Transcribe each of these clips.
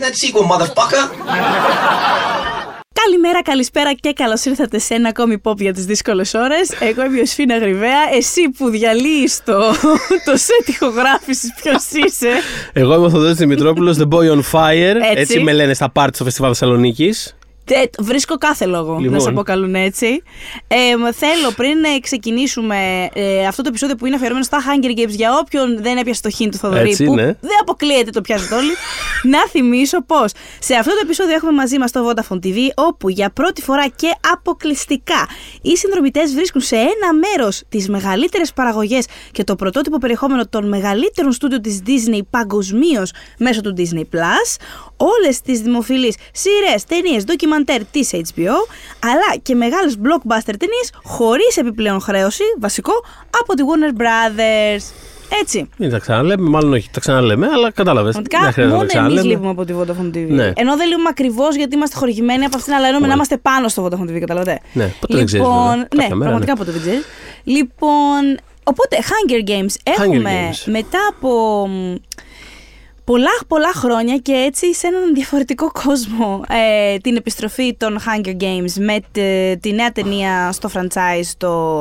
make that sequel, motherfucker. Καλημέρα, καλησπέρα και καλώς ήρθατε σε ένα ακόμη pop για τις δύσκολες ώρες. Εγώ είμαι η Σφίνα Γρυβαία. Εσύ που διαλύεις το, το σετ ηχογράφησης, ποιος είσαι; Εγώ είμαι ο Θοδωρής Δημητρόπουλος, The Boy on Fire. Έτσι. Έτσι, με λένε στα πάρτι στο Φεστιβάλ Θεσσαλονίκης. Τε- βρίσκω κάθε λόγο να Λοιπόν. σε αποκαλούν έτσι. Ε, μ, θέλω πριν ε, ξεκινήσουμε ε, αυτό το επεισόδιο που είναι αφιερωμένο στα Hunger Games για όποιον δεν έπιασε το χιν του Θοδωρή, Έτσι, που ναι. δεν αποκλείεται το πιάσετε όλοι, να θυμίσω πως σε αυτό το επεισόδιο έχουμε μαζί μας το Vodafone TV, όπου για πρώτη φορά και αποκλειστικά οι συνδρομητές βρίσκουν σε ένα μέρος τις μεγαλύτερες παραγωγές και το πρωτότυπο περιεχόμενο των μεγαλύτερων στούντιο της Disney παγκοσμίως μέσω του Disney Plus, όλες τις δημοφιλείς σειρές, ταινίες, ντοκιμαντέρ της HBO, αλλά και μεγάλες blockbuster ταινίες χωρίς επιπλέον χρέωση, βασικό, από τη Warner Brothers. Έτσι. Μην τα ξαναλέμε, μάλλον όχι, τα ξαναλέμε, αλλά κατάλαβες. Πραγματικά, μόνο εμείς λείπουμε από τη Vodafone TV. Ναι. Ενώ δεν λείπουμε ακριβώς γιατί είμαστε χορηγημένοι από αυτήν, αλλά εννοούμε να Ωραία. είμαστε πάνω στο Vodafone TV, καταλαβαίνετε. Ναι, ποτέ δεν ξέρεις, βέβαια. Ναι, Κάποια μέρα, πραγματικά ναι. ποτέ δεν ξέρεις. Λοιπόν, οπότε Hunger Games. Έχουμε Games. μετά από μ, πολλά πολλά χρόνια και έτσι σε έναν διαφορετικό κόσμο ε, την επιστροφή των Hunger Games με τε- τη νέα ταινία στο franchise το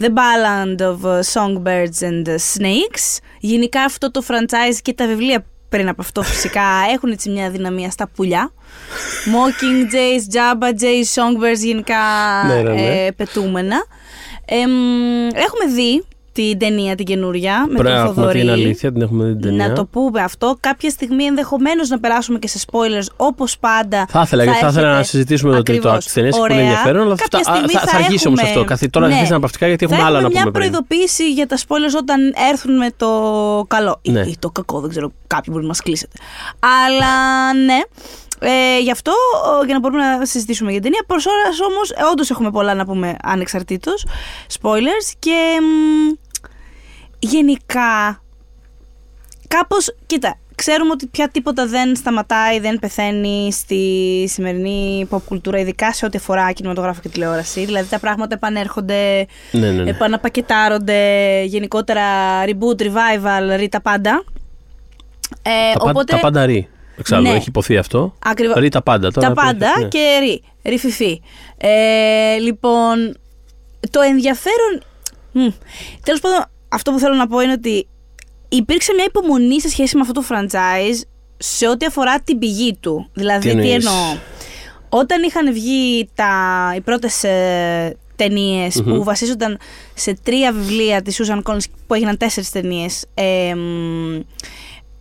The Ballad of Songbirds and Snakes. Γενικά αυτό το franchise και τα βιβλία πριν από αυτό φυσικά έχουν έτσι μια δυναμία στα πουλιά. Mockingjays, Jabba Jays, Songbirds γενικά Ναι, ναι, ναι. ε, πετούμενα. Εμ, έχουμε δει την ταινία την καινούρια με Πρέπει τον να πούμε Θοδωρή. ότι είναι αλήθεια, την έχουμε δει την ταινία. Να το πούμε αυτό. Κάποια στιγμή ενδεχομένως να περάσουμε και σε spoilers όπως πάντα. Θα ήθελα, γιατί θα ήθελα έχετε- να συζητήσουμε το τρίτο Ακριβώς. act της ταινίας που είναι Ωραία. ενδιαφέρον, αλλά Κάποια αυτά, α, στιγμή θα, θα αργήσει όμω έχουμε- αυτό. Καθ- Τώρα Ναι. αρχίσει να παυτικά γιατί έχουμε θα άλλα να έχουμε πούμε μια πριν. προειδοποίηση για τα spoilers όταν έρθουν με το καλό. Ή- Ναι. Ή, το κακό, δεν ξέρω. Κάποιοι μπορεί να μας κλείσετε. Αλλά ναι. Ε, γι' αυτό, ο, για να μπορούμε να συζητήσουμε για την ταινία. Προς ώρας όμως, όντως έχουμε πολλά να πούμε ανεξαρτήτως. Spoilers. Και μ, γενικά κάπως, κοίτα, ξέρουμε ότι πια τίποτα δεν σταματάει, δεν πεθαίνει στη σημερινή pop κουλτούρα, ειδικά σε ό,τι αφορά κινηματογράφο και τηλεόραση. Δηλαδή τα πράγματα επανέρχονται, Ναι, ναι, ναι. επαναπακετάρονται, γενικότερα reboot, revival, ρί τα πάντα. Ε, Τα, πάντα- τα πάντα ρί. Εξάλλου, Ναι. έχει υποθεί αυτό. Ακριβώς. Ρί τα πάντα. Τώρα τα πρέπει- πάντα ναι. και ρί, ρηφιφί. Ε, λοιπόν, το ενδιαφέρον... Μ, τέλος πάντων, αυτό που θέλω να πω είναι ότι υπήρξε μια υπομονή σε σχέση με αυτό το franchise σε ό,τι αφορά την πηγή του. Δηλαδή, Τι τι, εννοείς; εννοώ; Όταν είχαν βγει τα, οι πρώτες ε, ταινίες που βασίζονταν σε τρία βιβλία της Susan Collins που έγιναν τέσσερις ταινίες ε, μ,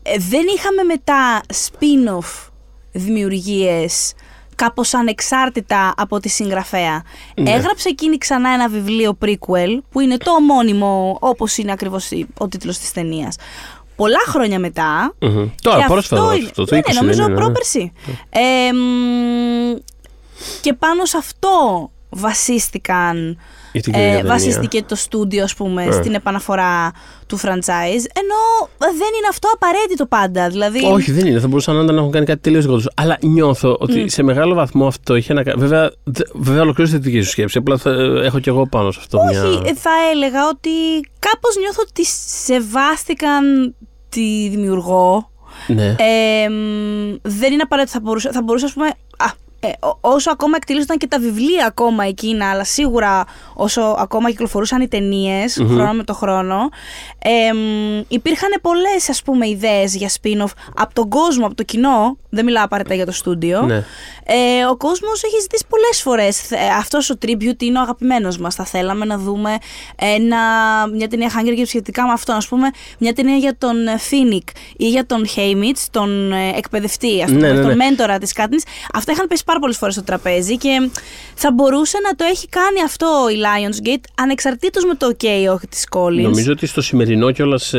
ε, δεν είχαμε μετά spin-off δημιουργίες κάπως ανεξάρτητα από τη συγγραφέα. Ναι. Έγραψε εκείνη ξανά ένα βιβλίο prequel που είναι το ομώνυμο όπως είναι ακριβώς η- ο τίτλος της ταινίας. Πολλά χρόνια μετά. Μμμ. Τώρα, και πρόσφατα αυτό αυτό, είναι- το ναι, 20 ναι, νομίζω είναι, ναι. πρόπερση. Ε, μ, και πάνω σε αυτό βασίστηκαν Για την καινούργια ε, ταινία. βασίστηκε το στούντιο, ας πούμε, Ε. στην επαναφορά του franchise. Ενώ δεν είναι αυτό απαραίτητο πάντα. Δηλαδή, Όχι, δεν είναι. Θα μπορούσαν να έχουν κάνει κάτι τελείως δικό τους. Αλλά νιώθω ότι σε μεγάλο βαθμό αυτό είχε να κάνει. Βέβαια, δε- βέβαια ολοκλήρωσε τη δική σου σκέψη. Απλά θα, έχω κι εγώ πάνω σε αυτό όχι, μια. ε, θα έλεγα ότι κάπως νιώθω ότι σεβάστηκαν τη δημιουργό. Ναι. Ε, μ, δεν είναι απαραίτητο. Θα μπορούσε, θα μπορούσε ας πούμε. Α, ε, ό- όσο ακόμα εκτελήσονταν και τα βιβλία ακόμα εκείνα, αλλά σίγουρα όσο ακόμα κυκλοφορούσαν οι ταινίες χρόνο με το χρόνο, ε, μ, υπήρχαν πολλές ας πούμε ιδέες για spin-off από τον κόσμο, από το κοινό. Δεν μιλάω απαραίτητα για το στούντιο. Ναι. Ε, ο κόσμος έχει ζητήσει πολλές φορές. Αυτός ο tribute είναι ο αγαπημένος μας. Θα θέλαμε να δούμε ένα, μια ταινία Hunger Games σχετικά με αυτό. Α πούμε, μια ταινία για τον ε, Φίνικ ή για τον Χέιμιτς, τον ε, εκπαιδευτή, ας πούμε, Ναι, ναι, τον ναι. μέντορα της Κάτνις. Αυτά είχαν πέσει πάρα πολλές φορές στο τραπέζι και θα μπορούσε να το έχει κάνει αυτό η Lionsgate ανεξαρτήτως με το OK ή όχι της Collins. Νομίζω ότι στο σημερινό κιόλας.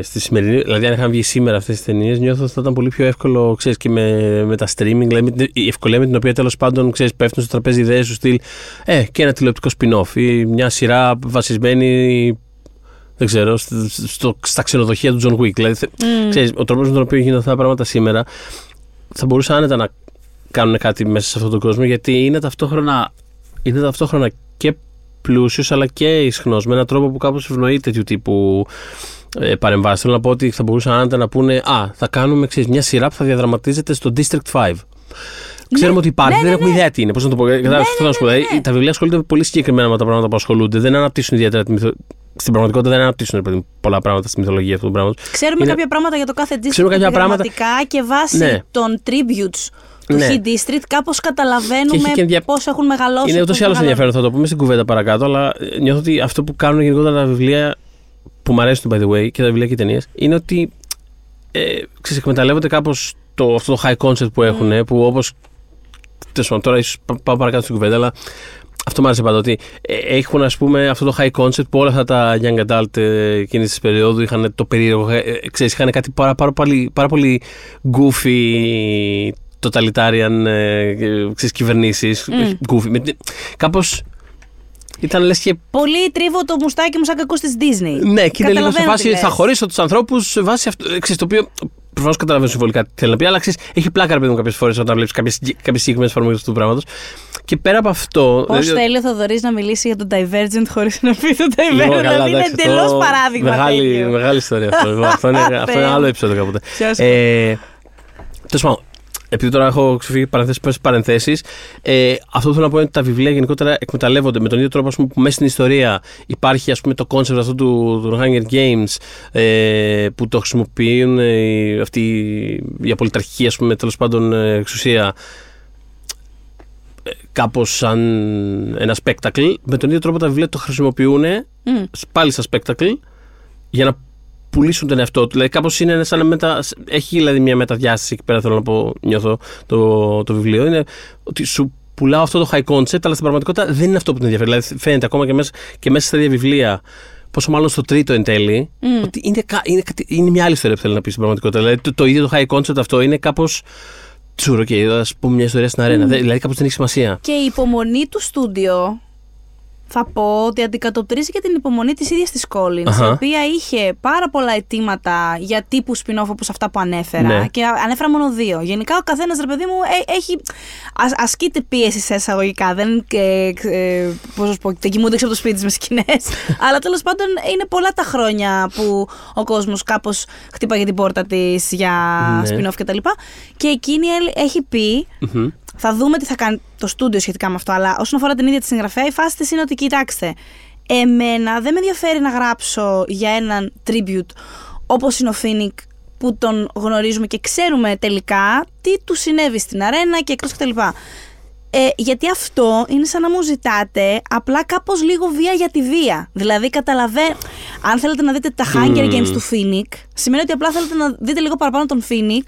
Στη σημερινή, δηλαδή, αν είχαν βγει σήμερα αυτές τις ταινίες, νιώθω ότι θα ήταν πολύ πιο εύκολο ξέρεις, και με, με τα streaming. Δηλαδή, με την- η ευκολία με την οποία τέλος πάντων ξέρεις, πέφτουν στο τραπέζι ιδέες του στυλ. Ε, και ένα τηλεοπτικό spin-off ή μια σειρά βασισμένη. Δεν ξέρω, στο, στο- στα ξενοδοχεία του John Wick. Δηλαδή, θε- ξέρεις, ο τρόπος με τον οποίο γίνονται αυτά τα πράγματα σήμερα θα μπορούσαν άνετα να κάνουν κάτι μέσα σε αυτόν τον κόσμο γιατί είναι ταυτόχρονα, είναι ταυτόχρονα και πλούσιος αλλά και ισχνός με έναν τρόπο που κάπως ευνοεί τέτοιου τύπου ε, παρεμβάσεις. Θέλω να πω ότι θα μπορούσαν άνετα να πούνε Α, θα κάνουμε ξέρεις, μια σειρά που θα διαδραματίζεται στο District 5. Ξέρουμε ότι υπάρχει, ναι, δεν ναι, έχουμε ναι. ιδέα τι είναι. Πώς να το πω. Κατάλαβες, ναι, αυτό να σου πω. ναι, Δηλαδή, ναι. Τα βιβλία ασχολούνται πολύ συγκεκριμένα με τα πράγματα που ασχολούνται. Δεν αναπτύσσουν ιδιαίτερα τη μυθο... Στην πραγματικότητα δεν αναπτύσσουν ρε παιδί, πολλά πράγματα στη μυθολογία αυτού του πράγματος. Ξέρουμε Είναι- κάποια πράγματα για το κάθε district Ξέρουμε κάποια πράγματα- επιγραμματικά και βάσει Ναι. των tributes του Ναι. Hit District κάπως Και καταλαβαίνουμε έχει και ενδια- πώς έχουν μεγαλώσει. Είναι ούτως πώς ή άλλως μεγαλώνουν. ενδιαφέρον, θα το πούμε στην κουβέντα παρακάτω, αλλά ε, νιώθω ότι αυτό που κάνουν γενικότερα τα βιβλία που μου αρέσουν, by the way, και τα βιβλία και οι ταινίες, είναι ότι ε, ξέρεις, εκμεταλλεύονται κάπως το, αυτό το high concept που έχουν, ε, που όπως. Τέλος πάντων, τώρα ίσως πάω παρακάτω στην κουβέντα, αλλά αυτό μου άρεσε πάντα ότι ε, έχουν ας πούμε αυτό το high concept που όλα αυτά τα young adult ε, εκείνης της περίοδου είχαν το περίεργο, ε, ε, ξέρεις, είχαν κάτι πάρα, πάρα, πολύ, πάρα πολύ goofy totalitarian ε, ε, ξέρεις, κυβερνήσεις, Μμ. goofy, με, την- κάπως ήταν λες και Πολύ τρίβω το μουστάκι μου σαν κακό της Disney. ναι, και είναι λίγο σε Καταλαβαίνω φάση τι λες. θα χωρίσω τους ανθρώπους σε βάση αυτό. ε, Ξέρεις, το οποίο προφανώς καταλαβαίνω συμβολικά τι θέλει να πει, αλλά ξέρεις, έχει πλάκα ρε παιδί μου κάποιες φορές όταν βλέπεις κάποιες συγκεκριμένες εφαρμογές αυτού του πράγματος. Και πέρα από αυτό. Πώς δηλαδή, θέλει ο Θοδωρής να μιλήσει για το Divergent χωρίς να πει το Divergent. Λοιπόν, καλά, δηλαδή είναι εντάξει, εντελώ αυτό- παράδειγμα. Μεγάλη, τέτοιο. μεγάλη ιστορία αυτό. Λοιπόν, αυτό, είναι, αυτό είναι Θεέ άλλο μου. επεισόδιο κάποτε. Ποιος- Ε, Τέλος πάντων, επειδή τώρα έχω ξεφύγει παρενθέσεις, παρενθέσεις, ε, αυτό που θέλω να πω είναι ότι τα βιβλία γενικότερα εκμεταλλεύονται με τον ίδιο τρόπο ας πούμε, που μέσα στην ιστορία υπάρχει ας πούμε, το concept αυτό του, του Hunger Games ε, που το χρησιμοποιούν ε, οι- αυτή η απολυταρχική ας πούμε, τέλος πάντων ε, εξουσία ε, κάπως σαν ένα spectacle με τον ίδιο τρόπο τα βιβλία το χρησιμοποιούν Μμ. πάλι σαν spectacle για να πουλήσουν τον εαυτό του. Δηλαδή, κάπως είναι σαν να μετα... έχει δηλαδή μια μεταδιάσταση εκεί πέρα, θέλω να πω, νιώθω το, το βιβλίο. Είναι ότι σου πουλάω αυτό το high concept, αλλά στην πραγματικότητα δεν είναι αυτό που την ενδιαφέρει. Δηλαδή, φαίνεται ακόμα και μέσα, και μέσα στα ίδια βιβλία, πόσο μάλλον στο τρίτο εν τέλει, Μμ. ότι είναι, κα- είναι, κάτι- είναι μια άλλη ιστορία που θέλει να πεις στην πραγματικότητα. Δηλαδή, το, το ίδιο το high concept αυτό είναι κάπως. Τσούρο, και θα σου πούμε μια ιστορία στην αρένα. Δεν- Δηλαδή, κάπως δεν έχει σημασία. Και η υπομονή του στούντιο θα πω ότι αντικατοπτρίζει και την υπομονή της ίδιας της Collins, Αχα. η οποία είχε πάρα πολλά αιτήματα για τύπου spin-off όπως αυτά που ανέφερα Ναι. και ανέφερα μόνο δύο. Γενικά ο καθένας, ρε παιδί μου, ε, έχει, ας, ασκείται πίεση σε εισαγωγικά, δεν ε, ε, πώς να σου πω, δεν κοιμούνται έξω από το σπίτι της με σκηνές, αλλά τέλος πάντων είναι πολλά τα χρόνια που ο κόσμος κάπως χτύπαγε την πόρτα της για Ναι. spin-off κτλ. Και εκείνη έχει πει Μμμ. Θα δούμε τι θα κάνει το στούντιο σχετικά με αυτό. Αλλά όσον αφορά την ίδια τη συγγραφέα, η φάση της είναι ότι κοιτάξτε, εμένα δεν με ενδιαφέρει να γράψω για έναν tribute όπως είναι ο Φίνικ που τον γνωρίζουμε και ξέρουμε τελικά τι του συνέβη στην αρένα και εκτός κτλ. Ε, γιατί αυτό είναι σαν να μου ζητάτε απλά κάπως λίγο βία για τη βία. Δηλαδή καταλαβαίνω, αν θέλετε να δείτε τα Hunger Μμμ. Games του Φίνικ, σημαίνει ότι απλά θέλετε να δείτε λίγο παραπάνω τον Φίνικ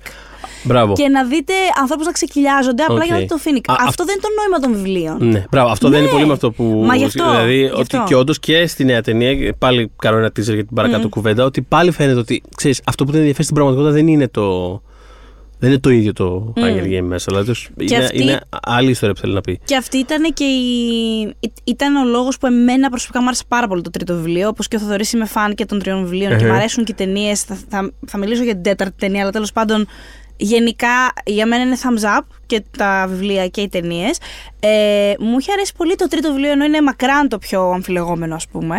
Μπράβο. και να δείτε ανθρώπους να ξεκοιλιάζονται απλά Οκ. για να δείτε τον Φίνικ. Α, Αυτό δεν είναι το νόημα των βιβλίων. Ναι, μπράβο. Αυτό δεν Ναι. είναι πολύ με αυτό που. Μα γι' αυτό, Δηλαδή, γι' ότι αυτό. και όντως και στη νέα ταινία, πάλι κάνω ένα teaser για την παρακάτω κουβέντα, ότι πάλι φαίνεται ότι ξέρεις, αυτό που δεν ενδιαφέρει στην πραγματικότητα δεν είναι το. Δεν είναι το ίδιο το Hunger Game μέσα. Δηλαδή, το- είναι, αυτή- είναι άλλη ιστορία που θέλει να πει. Και αυτή ήταν και η... ήταν ο λόγος που εμένα προσωπικά μου άρεσε πάρα πολύ το τρίτο βιβλίο. Όπως και ο Θοδωρής είμαι φαν και των τριών βιβλίων και Εχε. μου αρέσουν και οι ταινίες. Θα, θα, θα μιλήσω για την τέταρτη ταινία, αλλά τέλος πάντων γενικά για μένα είναι thumbs up και τα βιβλία και οι ταινίες. Ε, μου είχε αρέσει πολύ το τρίτο βιβλίο, ενώ είναι μακράν το πιο αμφιλεγόμενο, ας πούμε.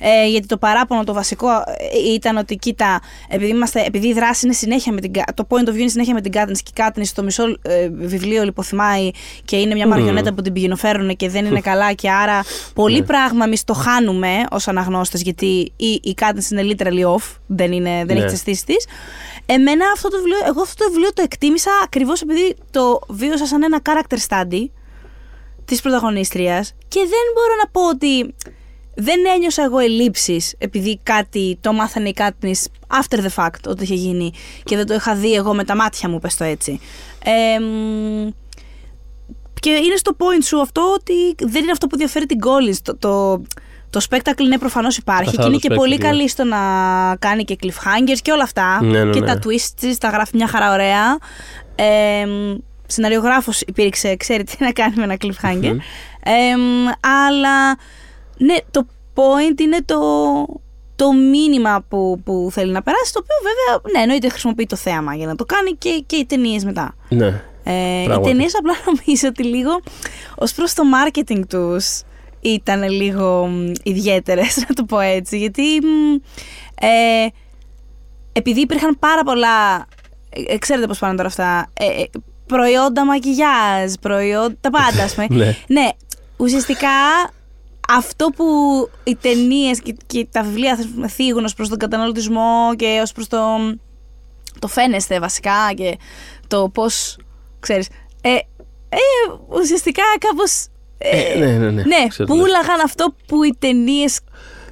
Ε, γιατί το παράπονο, το βασικό ε, ήταν ότι, κοίτα, επειδή, είμαστε, επειδή η δράση είναι συνέχεια με την. Κα- Το point of view είναι συνέχεια με την Κάτνη και η Κάτνη στο μισό ε, βιβλίο λιποθυμάει και είναι μια μαριονέτα που την πηγαινοφέρουν και δεν είναι καλά και άρα πολύ πράγμα εμείς το χάνουμε ως αναγνώστες γιατί η, η Κάτνη είναι literally off, δεν, είναι, δεν Ναι. έχει τις αισθήσεις τη. Εμένα αυτό το βιβλίο, εγώ αυτό το βιβλίο το εκτίμησα ακριβώς επειδή το βίωσα σαν ένα character study της πρωταγωνίστριας και δεν μπορώ να πω ότι δεν ένιωσα εγώ ελλείψεις επειδή κάτι το μάθανε η Κάτνης after the fact ότι είχε γίνει και δεν το είχα δει εγώ με τα μάτια μου, πες το έτσι. Ε, μ, και είναι στο point σου αυτό ότι δεν είναι αυτό που διαφέρει την Collins. Το, το, το spectacle ναι, προφανώς υπάρχει Καθαρό και είναι το και πολύ spectacle. καλή στο να κάνει και cliffhangers και όλα αυτά. Ναι, ναι, και ναι. τα twists της, τα γράφει μια χαρά ωραία. Ε, σεναριογράφος υπήρξε, ξέρει τι να κάνει με ένα cliffhanger. Μμμ. Ε, αλλά ναι, το point είναι το, το μήνυμα που, που θέλει να περάσει, το οποίο βέβαια, ναι, εννοείται χρησιμοποιεί το θέαμα για να το κάνει και, και οι ταινίες μετά. Ναι. Ε, οι Πράγματι. ταινίες απλά νομίζω ότι λίγο ως προς το marketing τους ήταν λίγο ιδιαίτερες, να το πω έτσι. Γιατί μ, ε, επειδή υπήρχαν πάρα πολλά. ε, ε, ξέρετε πώς πάνε τώρα αυτά. Ε, ε, προϊόντα μακιγιάζ, προϊόντα. τα πάντα, ας πούμε. Ναι. ναι, ουσιαστικά αυτό που οι ταινίες και, και τα βιβλία θα θίγουν ως προς τον καταναλωτισμό και ως προς το, το φαίνεστε βασικά και το πώς. ξέρεις. Ε, ε, ουσιαστικά κάπως. Ε, ναι, ναι, ναι. Ξέρω τι λες. πούλαγαν αυτό που οι ταινίες.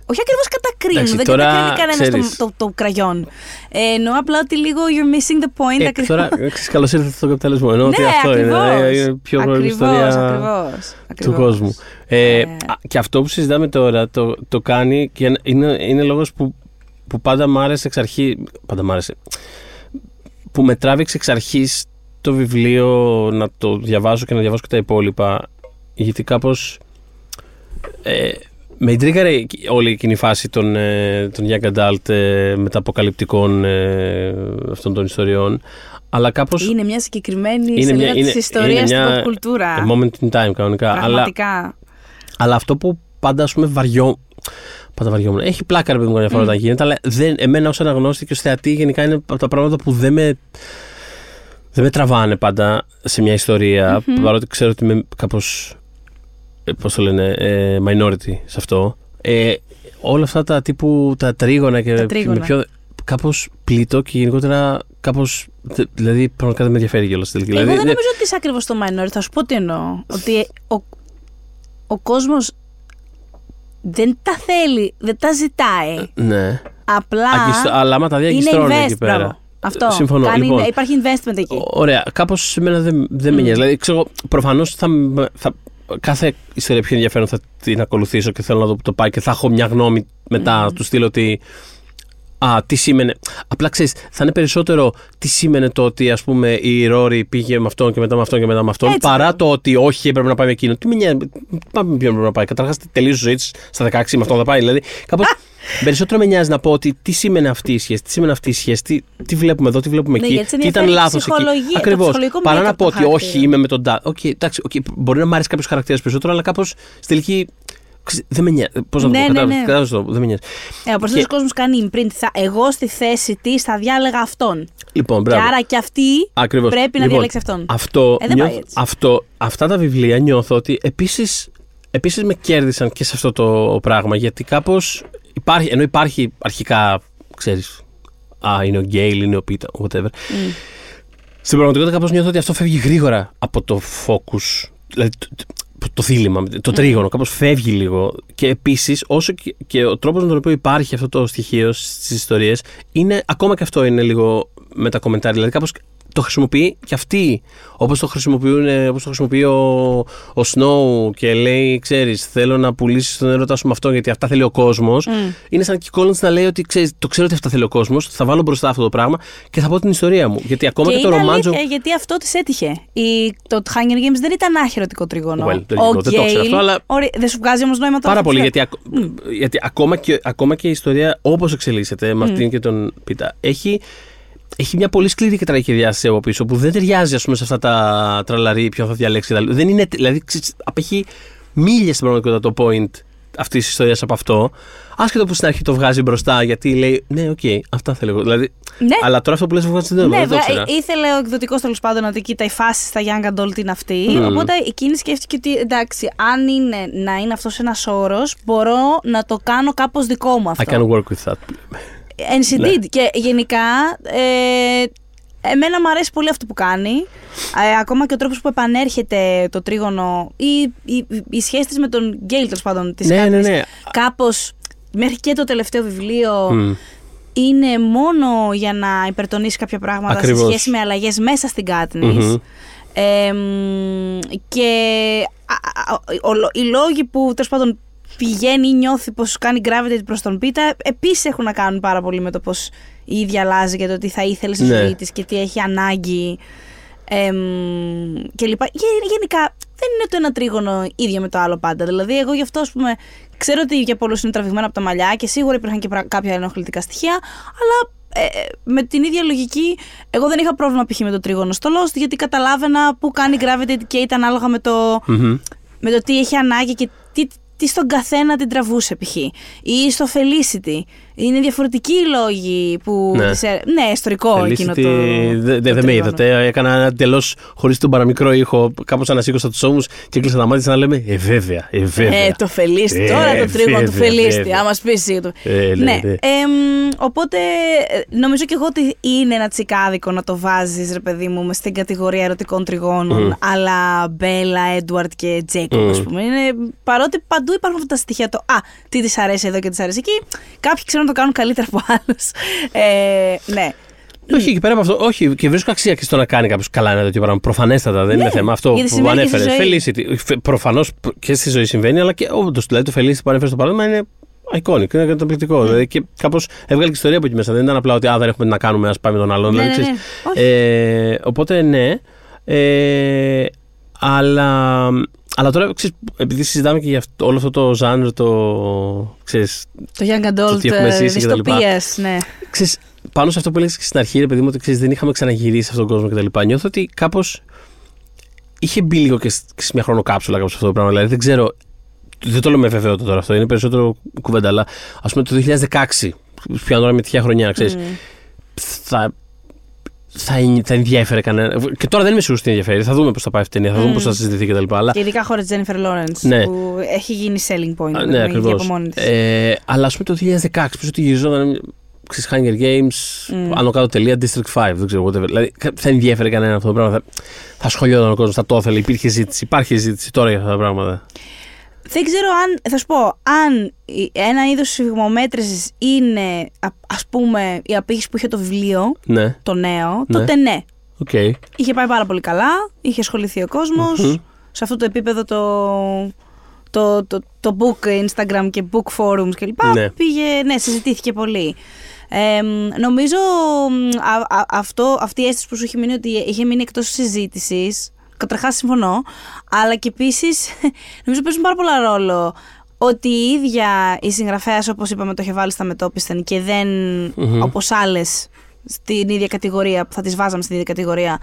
Όχι ακριβώς κατακρίνουν, Εντάξει, δεν τώρα, κατακρίνει κανένας ξέρεις. το, το, το κραγιόν. Ε, εννοώ απλά ότι λίγο you're missing the point. Ε, ακριβώς. τώρα, ξέρεις, καλώς ήρθατε στον καπιταλισμό. Εννοώ ότι ναι, αυτό ακριβώς, είναι, είναι πιο γνωστή ακριβώς, ιστορία ακριβώς, του ακριβώς. κόσμου. Ε, Ε. α, και αυτό που συζητάμε τώρα το, το κάνει και είναι, είναι λόγος που, που πάντα μ' άρεσε εξ αρχή. Πάντα μ' άρεσε. Που με τράβηξε εξ αρχής το βιβλίο να το διαβάσω και να διαβάσω και τα υπόλοιπα. Γιατί κάπως ε, με ιντρίγαρε όλη εκείνη η φάση των, ε, των young adult ε, μεταποκαλυπτικών ε, αυτών των ιστοριών. Αλλά κάπως Είναι μια συγκεκριμένη Είναι σελίδα μια- είναι- της ιστορίας είναι στην μια- pop κουλτούρα. a moment in time κανονικά. Αλλά, Πραγματικά. αλλά αυτό που πάντα ας πούμε βαριό. Πάντα βαριόμουν. Έχει πλάκα ρε παιδί μου καμιά φορά Μμ. όταν γίνεται, αλλά δεν, εμένα ως αναγνώστη και ως θεατή γενικά είναι από τα πράγματα που δεν με, δεν με τραβάνε πάντα σε μια ιστορια Μμμ. παρότι ξέρω ότι είμαι κάπως, ε, πώς το λένε, ε, minority σε αυτό. Ε, όλα αυτά τα τύπου, τα τρίγωνα και Τα τρίγωνα. με πιο, κάπως πλήττω και γενικότερα κάπως, δε- δηλαδή πραγματικά δεν με ενδιαφέρει κιόλας. στην τελική. Εγώ Δηλαδή, δεν νομίζω ότι είσαι ακριβώς το minority. Θα σου πω τι εννοώ. Ότι ο, ο κόσμος δεν τα θέλει, δεν τα ζητάει. ναι. Απλά Αγκιστρώ- αλλά άμα τα δει είναι αγκιστρώνει invest. εκεί πέρα. μπράβο. Αυτό. Συμφωνώ. Κάνει, λοιπόν, Υπάρχει investment εκεί. Ωραία. Κάπως σε μένα δεν, δεν με Μμ. νοιάζει. Δηλαδή, ξέρω, προφανώς θα, μ- θα, κάθε ιστορία πιο ενδιαφέρον θα την ακολουθήσω και θέλω να δω που το πάει και θα έχω μια γνώμη μετά του στυλ ότι. Α, τι σήμαινε. Απλά ξέρεις, θα είναι περισσότερο τι σήμαινε το ότι ας πούμε η Ρόρι πήγε με αυτόν και μετά με αυτόν και μετά με αυτόν, Έτσι. παρά το ότι όχι έπρεπε να πάει με εκείνον. Τι με νοιάζει, πάμε με ποιον έπρεπε να πάει. Καταρχάς, τελείωσε η ζωή της στα 16 με αυτόν θα πάει. Δηλαδή, κάπως περισσότερο με νοιάζει να πω ότι τι σήμαινε αυτή η σχέση, τι σήμαινε αυτή η σχέση, τι, τι βλέπουμε εδώ, τι βλέπουμε Ναι, εκεί, γιατί σε τι ήταν ενδιαφέρει η λάθος εκεί. ψυχολογία, το Ακριβώς. ψυχολογικό Παρά να makeup πω του ότι όχι, χαρακτήρα. είμαι με τον Ντά. Οκ, εντάξει, οκ, μπορεί να μ' αρέσει κάποιος χαρακτήρας περισσότερο, αλλά κάπως στη τελική. ξέρεις, Δεν με νοιάζει. Πώς να το Ναι, πω, ναι, κατάλαβες, ναι. κατάλαβες το, δεν με νοιάζει. Ε, ο περισσότερο κόσμος κάνει imprint. Θα, εγώ στη θέση της θα διάλεγα αυτόν. Λοιπόν, Και μπράβο. άρα και αυτή Ακριβώς. πρέπει να Λοιπόν, διαλέξει αυτόν. Αυτό, Ε, δεν νιώθω- πάει έτσι. αυτό, αυτά τα βιβλία νιώθω ότι επίσης, επίσης με κέρδισαν και σε αυτό το πράγμα γιατί κάπως υπάρχει, ενώ υπάρχει αρχικά, ξέρεις, α, είναι ο Γκέιλ, είναι ο Πίτα, whatever. Μμ. Στην πραγματικότητα κάπως νιώθω ότι αυτό φεύγει γρήγορα από το focus, δηλαδή το, το, το θύλημα, το τρίγωνο, κάπως φεύγει λίγο. Και επίσης, όσο και, και ο τρόπος με τον οποίο υπάρχει αυτό το στοιχείο στις ιστορίες, είναι, ακόμα και αυτό είναι λίγο με τα κομμεντάρια, δηλαδή κάπως το χρησιμοποιεί και αυτοί, όπως το, χρησιμοποιούν, ε, όπως το χρησιμοποιεί ο, ο Snow και λέει, ξέρεις, θέλω να πουλήσεις τον έρωτά σου με αυτό γιατί αυτά θέλει ο κόσμος. Μμ. Είναι σαν και η Collins να λέει ότι ξέρεις, το ξέρω ότι αυτά θέλει ο κόσμος, θα βάλω μπροστά αυτό το πράγμα και θα πω την ιστορία μου. Γιατί ακόμα και, το είναι ρομάντζο... αλήθεια, γιατί αυτό της έτυχε. Η, το Hunger Games δεν ήταν άχυρωτικό τρίγωνο. Well, δεν είναι- δεν το ήξερα αυτό, αλλά- Ωραία, δεν σου βγάζει όμως νόημα τώρα. Πάρα αυτό πολύ, που γιατί, ακ- γιατί ακόμα, και, ακόμα και η ιστορία όπως εξελίσσεται με αυτήν Μμ. και τον Πίτα έχει, έχει μια πολύ σκληρή και τραγική διάσταση από πίσω που δεν ταιριάζει ας πούμε, σε αυτά τα τραλαρί ποιον θα διαλέξει. κτλ. Δεν είναι, δηλαδή ξέρεις, απέχει μίλια στην πραγματικότητα το point αυτής της ιστορίας από αυτό. Άσχετο που στην αρχή το βγάζει μπροστά γιατί λέει Ναι, οκ, αυτά θέλω εγώ. Δηλαδή, Ναι. Αλλά τώρα αυτό που λες βγάζει δεν, Ναι, δεν το βγα- ήξερα. ήθελε ο εκδοτικός τέλος πάντων ότι κοίτα η φάση στα Young Adult είναι αυτή. Μμμ. Οπότε εκείνη σκέφτηκε ότι εντάξει, αν είναι να είναι αυτός ένας όρος, μπορώ να το κάνω κάπως δικό μου I αυτό. can work with that. And she Ναι. did. Και γενικά, ε, εμένα μου αρέσει πολύ αυτό που κάνει. Ε, ακόμα και ο τρόπος που επανέρχεται το τρίγωνο ή η, η σχέση της με τον Γκέιλ, τέλος πάντων, της Ναι, ναι, Κάτνις, ναι. κάπως μέχρι και το τελευταίο βιβλίο Μμ. είναι μόνο για να υπερτονίσει κάποια πράγματα Ακριβώς. σε σχέση με αλλαγές μέσα στην Κάτνης. Μμμ. Ε, μ, και α, α, ο- οι λόγοι που τέλος πάντων πηγαίνει ή νιώθει πως κάνει gravitate προς τον Πίτα επίσης έχουν να κάνουν πάρα πολύ με το πως η ίδια αλλάζει και το τι θα ήθελε στη Ναι. ζωή της και τι έχει ανάγκη ε, μ, και λοιπά. Γε- Γενικά δεν είναι το ένα τρίγωνο ίδιο με το άλλο πάντα. Δηλαδή εγώ γι' αυτό ας πούμε ξέρω ότι για πολλούς είναι τραβηγμένα από τα μαλλιά και σίγουρα υπήρχαν και πρα- κάποια ενοχλητικά στοιχεία αλλά ε, με την ίδια λογική, εγώ δεν είχα πρόβλημα π.χ. με το τρίγωνο στο Lost, γιατί καταλάβαινα που κάνει gravitate και ήταν ανάλογα με το, Μμμ. με το τι έχει ανάγκη και τι, τι στον καθένα την τραβούσε π.χ. ή στο Felicity. Είναι διαφορετικοί οι λόγοι που. Ναι. τις ε- ναι, ιστορικό εκείνο το. Δεν το δε, με τρίγωνο. είδατε. Έκανα ένα εντελώς χωρίς τον παραμικρό ήχο. Κάπως ανασήκωσα τους ώμους και κλείσα τα μάτια σαν να λέμε Ε, βέβαια, ε, βέβαια. Ε, το φελίστη. Ε, Τώρα το τρίγωνο του βέβαια, φελίστη. βέβαια. Άμα πει εσύ. το- Ε, ναι, ναι. ναι. εμ, οπότε ε, νομίζω και εγώ ότι είναι ένα τσικάδικο να το βάζεις, ρε παιδί μου, μες στην κατηγορία ερωτικών τριγώνων. Αλλά Μπέλα, Έντουαρτ και Τζέικοπ, ας πούμε. Είναι, παρότι παντού υπάρχουν αυτά τα στοιχεία. Το Α, τι της αρέσει εδώ και της αρέσει εκεί. Κάποιοι ξέρουν να το κάνουν καλύτερα από άλλους. Ε, ναι. Όχι, και πέρα από αυτό, όχι, και βρίσκω αξία και στο να κάνει κάποιος καλά ένα τέτοιο πράγμα. Προφανέστατα δεν Ναι, είναι θέμα. Αυτό γιατί που συμβαίνει και στη ανέφερε. ζωή. Felicity. Προφανώς και στη ζωή συμβαίνει, αλλά και όντως δηλαδή το Felicity που ανέφερες στο παράδειγμα είναι iconic, είναι καταπληκτικό. Ναι. Δηλαδή, και κάπως έβγαλε και ιστορία από εκεί μέσα. Δεν ήταν απλά ότι α, δεν έχουμε τι να κάνουμε, ας πάμε με τον άλλον. Ναι, δηλαδή, ναι, ναι. ξέρεις. Ε, οπότε ναι. Ε, αλλά, αλλά τώρα, ξέρεις, επειδή συζητάμε και για αυτό, όλο αυτό το ζάνρο, το, ξέρεις, Το Young Το τι Adult έχουμε ε, ζήσει και τα λοιπά. δυστοπίας, ναι. ξέρεις, πάνω σε αυτό που έλεγες και στην αρχή, ρε παιδί μου, ότι ξέρεις, δεν είχαμε ξαναγυρίσει σε αυτόν τον κόσμο κτλ. Νιώθω ότι κάπως είχε μπει λίγο και σε μια χρονοκάψουλα κάπως αυτό το πράγμα. Δηλαδή δεν ξέρω. Δεν το λέω με βεβαιότητα τώρα αυτό, είναι περισσότερο κουβέντα. Αλλά ας πούμε το 2016, πιάνω τώρα με τυχαία χρονιά, ξέρεις, Μμ. θα, θα, θα ενδιαφέρε κανένα. Και τώρα δεν είμαι σίγουρος ότι ενδιαφέρει. Θα δούμε πώς θα πάει αυτή η ταινία, θα δούμε Μμ. πώς θα συζητηθεί κτλ. Αλλά Και ειδικά χωρίς Jennifer Lawrence. Ναι. Που έχει γίνει selling point. Α, δεν ναι, έχει βγει ακριβώς. από μόνη της. Ε, αλλά ας πούμε το 2016, πίσω ότι γυριζόταν. Ξέρεις, Hunger Games, Mm. άνω κάτω τελεία, District 5, δεν ξέρω, whatever. Δηλαδή, θα ενδιαφέρε κανένα αυτό το πράγμα. Θα, θα σχολιόταν ο κόσμος, θα το ήθελε, υπήρχε ζήτηση. Υπάρχει ζήτηση τώρα για αυτά τα πράγματα. Δεν ξέρω αν, θα σου πω, αν η- ένα είδος σφιγμομέτρησης είναι, α- ας πούμε, η απήχηση που είχε το βιβλίο, Ναι, το νέο, Ναι. τότε ναι. οκ. Είχε πάει πάρα πολύ καλά, είχε ασχοληθεί ο κόσμος, Μμμ. σε αυτό το επίπεδο το, το, το, το book Instagram και book forums κλπ. Ναι. Πήγε, ναι, συζητήθηκε πολύ. Ε, μ, νομίζω μ, α, α- αυτό, αυτή η αίσθηση που σου είχε μείνει ότι είχε μείνει εκτός συζήτησης, καταρχάς συμφωνώ, αλλά και επίσης νομίζω παίζουν πάρα πολλά ρόλο ότι η ίδια η συγγραφέας, όπως είπαμε, το είχε βάλει στα μετόπισθεν και δεν Μμμ. όπως άλλες στην ίδια κατηγορία, που θα τις βάζαμε στην ίδια κατηγορία,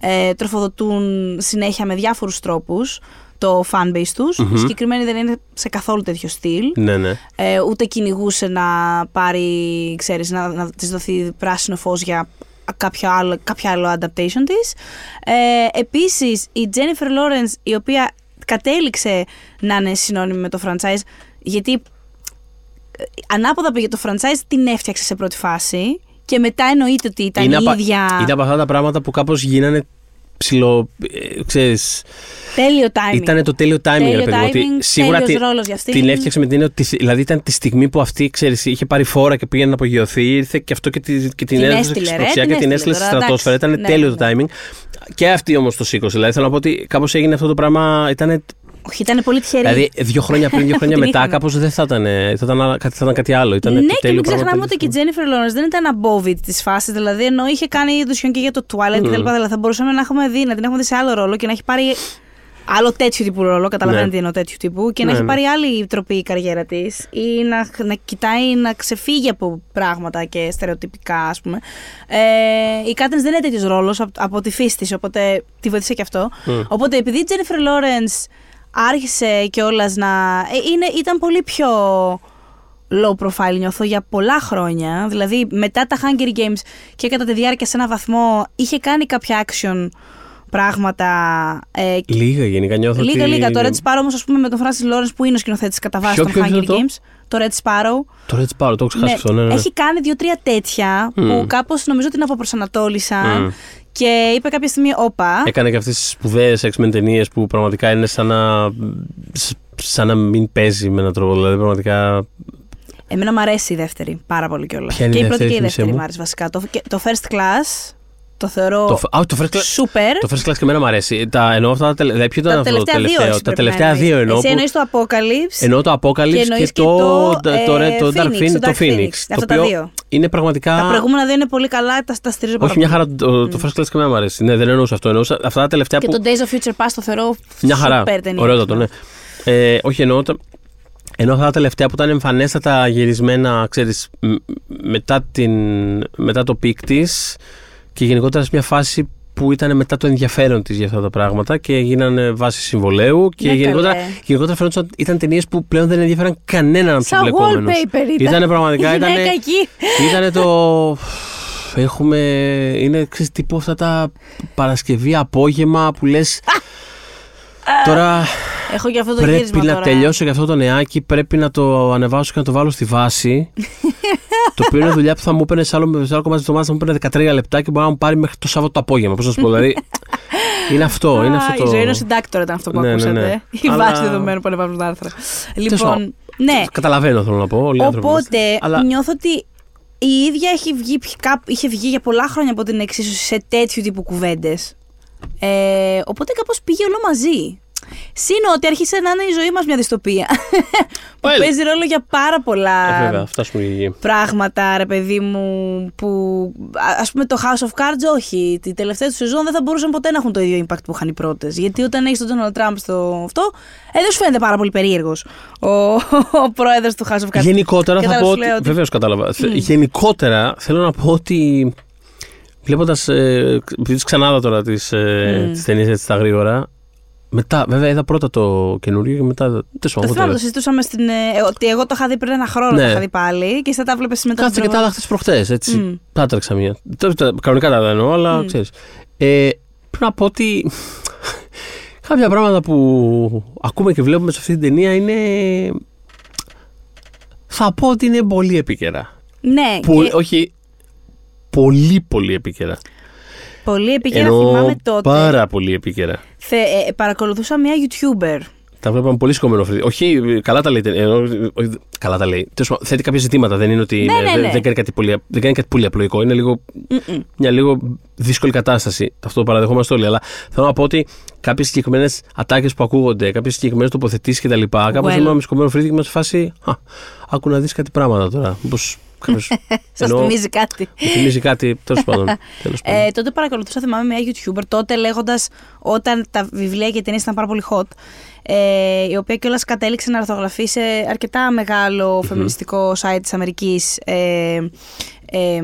ε, τροφοδοτούν συνέχεια με διάφορους τρόπους το fanbase τους. Η συγκεκριμένη δεν είναι σε καθόλου τέτοιο στυλ. Ναι, ναι. Ε, ούτε κυνηγούσε να πάρει, ξέρεις, να, να της δοθεί πράσινο φως για κάποιο άλλο, κάποιο άλλο adaptation της. Ε, επίσης, η Jennifer Lawrence, η οποία κατέληξε να είναι συνώνυμη με το franchise, γιατί ε, ανάποδα πήγε το franchise, την έφτιαξε σε πρώτη φάση και μετά εννοείται ότι ήταν η απα- ίδια είναι από αυτά τα πράγματα που κάπως γίνανε ψηλό. Ε, ξέρεις, τέλειο timing. Ήταν το τέλειο timing, Τέλειο ρε παιδί μου. Ότι timing, σίγουρα τέλειος την, ρόλος για αυτήν. την έφτιαξε με την έννοια ότι. Δηλαδή ήταν τη στιγμή που αυτή, ξέρεις, είχε πάρει φόρα και πήγαινε να απογειωθεί. Ήρθε και αυτό και, τη, και την, Την έδωσε έστειλε, στην ρε, προξιά την και την έστειλε έστειλε στη τώρα, στρατόσφαιρα. Ήταν εντάξει. Ναι, τέλειο ναι, το timing. Και αυτή όμως το σήκωσε. Δηλαδή θέλω να πω ότι κάπως έγινε αυτό το πράγμα. Ήταν, Όχι, ήταν πολύ τυχερή. δηλαδή δύο χρόνια πριν, δύο χρόνια Την μετά, είχαμε. κάπως δεν θα ήταν, θα ήταν, άλλα- κάτι- θα ήταν κάτι άλλο. Ήταν ναι, το και τέλειο μην πράγμα ξεχνάμε ότι και η τέλειο. Jennifer Lawrence δεν ήταν above it της φάσης. Δηλαδή, ενώ είχε κάνει δουσιόν και για το Twilight Mm. κτλ. Δηλαδή, θα μπορούσαμε να έχουμε δει, να την έχουμε δει σε άλλο ρόλο και να έχει πάρει άλλο τέτοιο τύπου ρόλο. Καταλαβαίνετε Ναι. τι εννοώ τέτοιου τύπου. Και να Ναι, έχει ναι. πάρει άλλη τροπή η καριέρα της ή να, να κοιτάει να ξεφύγει από πράγματα και στερεοτυπικά, ας πούμε. Ε, η Κάτριν δεν είναι τέτοιος ρόλος από, από τη φύση της, οπότε τη βοήθησε και αυτό. Mm. Οπότε επειδή η Jennifer Lawrence άρχισε κιόλας να. Ε, είναι, ήταν πολύ πιο low profile νιώθω για πολλά χρόνια. Δηλαδή μετά τα Hunger Games και κατά τη διάρκεια σε ένα βαθμό είχε κάνει κάποια action πράγματα. Ε, και- Λίγα γενικά νιώθω. λίγα, ότι... λίγα. Το Red Sparrow όμως, ας πούμε, με τον Francis Lawrence που είναι ο σκηνοθέτης κατά βάση Ποιο- των ποιο Hunger είναι το; Games. Το Red Sparrow. Το Red Sparrow, το έχω ξεχάσει αυτό. Ναι, ναι. Έχει κάνει δύο-τρία τέτοια που Μμ. κάπως νομίζω την αποπροσανατόλισαν Μμ. Και είπε κάποια στιγμή, Όπα. Έκανε και αυτές τις σπουδαίες X-Men ταινίες που πραγματικά είναι σαν να, σαν να μην παίζει με έναν τρόπο. Δηλαδή, πραγματικά. Εμένα μου αρέσει η δεύτερη πάρα πολύ κιόλας. Ποια είναι Και η η πρώτη και η δεύτερη, θύμισε δεύτερη μου. μου άρεσε βασικά. Το, και- το First Class το θεωρώ Το, α, το First Class. σούπερ. Το first class και εμένα μου αρέσει. Τα, εννοώ αυτά τα τελευταία. Ποιο ήταν τα αυτό το τελευταία δύο. τελευταίο. εσύ Τα πρέπει να τελευταία εννοείς. δύο εννοώ. Εσύ που- εννοείς το Apocalypse. Εννοώ το Apocalypse Και και, εννοείς και το, το, το, ε, το, Dark Phoenix, Phoenix. το Το Dark Phoenix. Phoenix. Το Αυτά τα οποίο δύο. είναι πραγματικά. Τα προηγούμενα δύο είναι πολύ καλά, τα, τα στηρίζω πάρα Όχι, μια πολύ. χαρά. Το, το First Class και εμένα μου αρέσει. Ναι, δεν εννοούσα αυτό. Εννοούσα αυτά τα τελευταία Και που. το Days of Future Past το θεωρώ Μια χαρά. σούπερ ταινία. Ωραιότατο, ναι. Ε, όχι, εννοώ, τα- εννοώ αυτά τα τελευταία που ήταν εμφανέστατα γυρισμένα, ξέρεις, μ- μετά, την, μετά το peak της και γενικότερα σε μια φάση που ήταν μετά το ενδιαφέρον της για αυτά τα πράγματα και γίνανε βάση συμβολαίου. Και Ναι, γενικότερα, καλέ. γενικότερα φαίνονταν ότι ήταν ταινίες που πλέον δεν ενδιαφέραν κανέναν από τους Σαν εμπλεκόμενους. wallpaper ήταν. Ήτανε πραγματικά. Η Ήτανε, γυναίκα εκεί. ήτανε το. Έχουμε. Είναι ξέρεις, τύπου αυτά τα Παρασκευή απόγευμα που λες. Τώρα Έχω και αυτό το πρέπει γύρισμα να τώρα. τελειώσω για αυτό το νεάκι. Πρέπει να το ανεβάσω και να το βάλω στη βάση. το οποίο είναι δουλειά που θα μου έπαιρνε σε άλλο, σε άλλο κομμάτι της εβδομάδας, θα μου έπαιρνε 13 λεπτά και μπορεί να μου πάρει μέχρι το Σάββατο το απόγευμα. Πώς να σου πω, δηλαδή. είναι αυτό. Είναι Α, αυτό το... Η ζωή ενός συντάκτορα ήταν αυτό που Ναι, ναι, ακούσατε. ναι. Η Αλλά- βάση δεδομένου που ανεβάζουν τα άρθρα. Τέλος πάντων. Λοιπόν, ναι. Καταλαβαίνω, θέλω να πω. Όλοι οι άνθρωποι Οπότε είμαστε. Αλλά νιώθω ότι η ίδια έχει βγει, κάπου- είχε βγει για πολλά χρόνια από την εξίσωση σε τέτοιου τύπου κουβέντες. Ε, οπότε κάπως πήγε όλο μαζί. Σύνο ότι άρχισε να είναι η ζωή μας μια δυστοπία. που Well. παίζει ρόλο για πάρα πολλά ε, βέβαια, φτάσουμε εκεί. πράγματα, ρε παιδί μου, που α- ας πούμε το House of Cards όχι. Τη τελευταία του σεζόν δεν θα μπορούσαν ποτέ να έχουν το ίδιο impact που είχαν οι πρώτες. Γιατί όταν έχεις τον Donald Trump στο αυτό, ε, δεν σου φαίνεται πάρα πολύ περίεργος ο, ο πρόεδρος του House of Cards. Γενικότερα θα Κατάλαβες, πω σου λέω ότι. ότι- Βεβαίως κατάλαβα. Θε- Γενικότερα θέλω να πω ότι. Βλέποντας. Ε, επειδή τις ξανάδα τώρα τις ε, Mm. τις ταινίες έτσι στα γρήγορα. Μετά, βέβαια, είδα πρώτα το καινούριο και μετά. Τι σου Το πω, θυμάμαι, το συζητούσαμε στην. ε, ότι εγώ το είχα δει πριν ένα χρόνο, Ναι. το είχα δει πάλι και εσύ τα βλέπεις μετά. Κάτσε την και τα προηγούμενη- άλλα χθες προχτέ. Έτσι. Μμ. Τα έτρεξα μία. Τώρα, τα- Κανονικά τα εννοώ, αλλά Μμ. ξέρεις. Ε, πρέπει να πω ότι κάποια πράγματα που ακούμε και βλέπουμε σε αυτή την ταινία είναι. Θα πω ότι είναι πολύ επίκαιρα. Ναι, Πολύ- και Όχι. Πολύ, πολύ επίκαιρα. Πολύ επίκαιρα Εννοώ θυμάμαι τότε. Πάρα πολύ επίκαιρα. Θε, ε, παρακολουθούσα μια YouTuber. Τα βλέπαμε πολύ σκομμένο φρύδι. Όχι, καλά τα λέει. εννοώ, όχι, καλά τα λέει. Τέλος πάντων, θέτει κάποια ζητήματα. Δεν είναι ότι Ναι, είναι- ναι, δεν, ναι. δεν κάνει κάτι πολύ, δεν κάνει κάτι πολύ απλοϊκό. Είναι λίγο Μμμ. μια λίγο δύσκολη κατάσταση. Αυτό το παραδεχόμαστε όλοι. Αλλά θέλω να πω ότι κάποιες συγκεκριμένες ατάκες που ακούγονται, κάποιες συγκεκριμένες τοποθετήσεις κτλ. Κάπως Well. είμαι με σκομμένο φρύδι και είμαι σε φάση. «Α, Άκου να δεις κάτι πράγματα τώρα. Μήπως κάποιο. Σας θυμίζει κάτι. Μου θυμίζει κάτι. Τέλος πάντων. Τέλος πάντων. Ε, τότε παρακολουθούσα, θυμάμαι, μια YouTuber, τότε λέγοντας όταν τα βιβλία και οι ταινίες ήταν πάρα πολύ hot, ε, η οποία κιόλας κατέληξε να αρθογραφεί σε αρκετά μεγάλο φεμινιστικό site της Αμερικής. Ε, ε,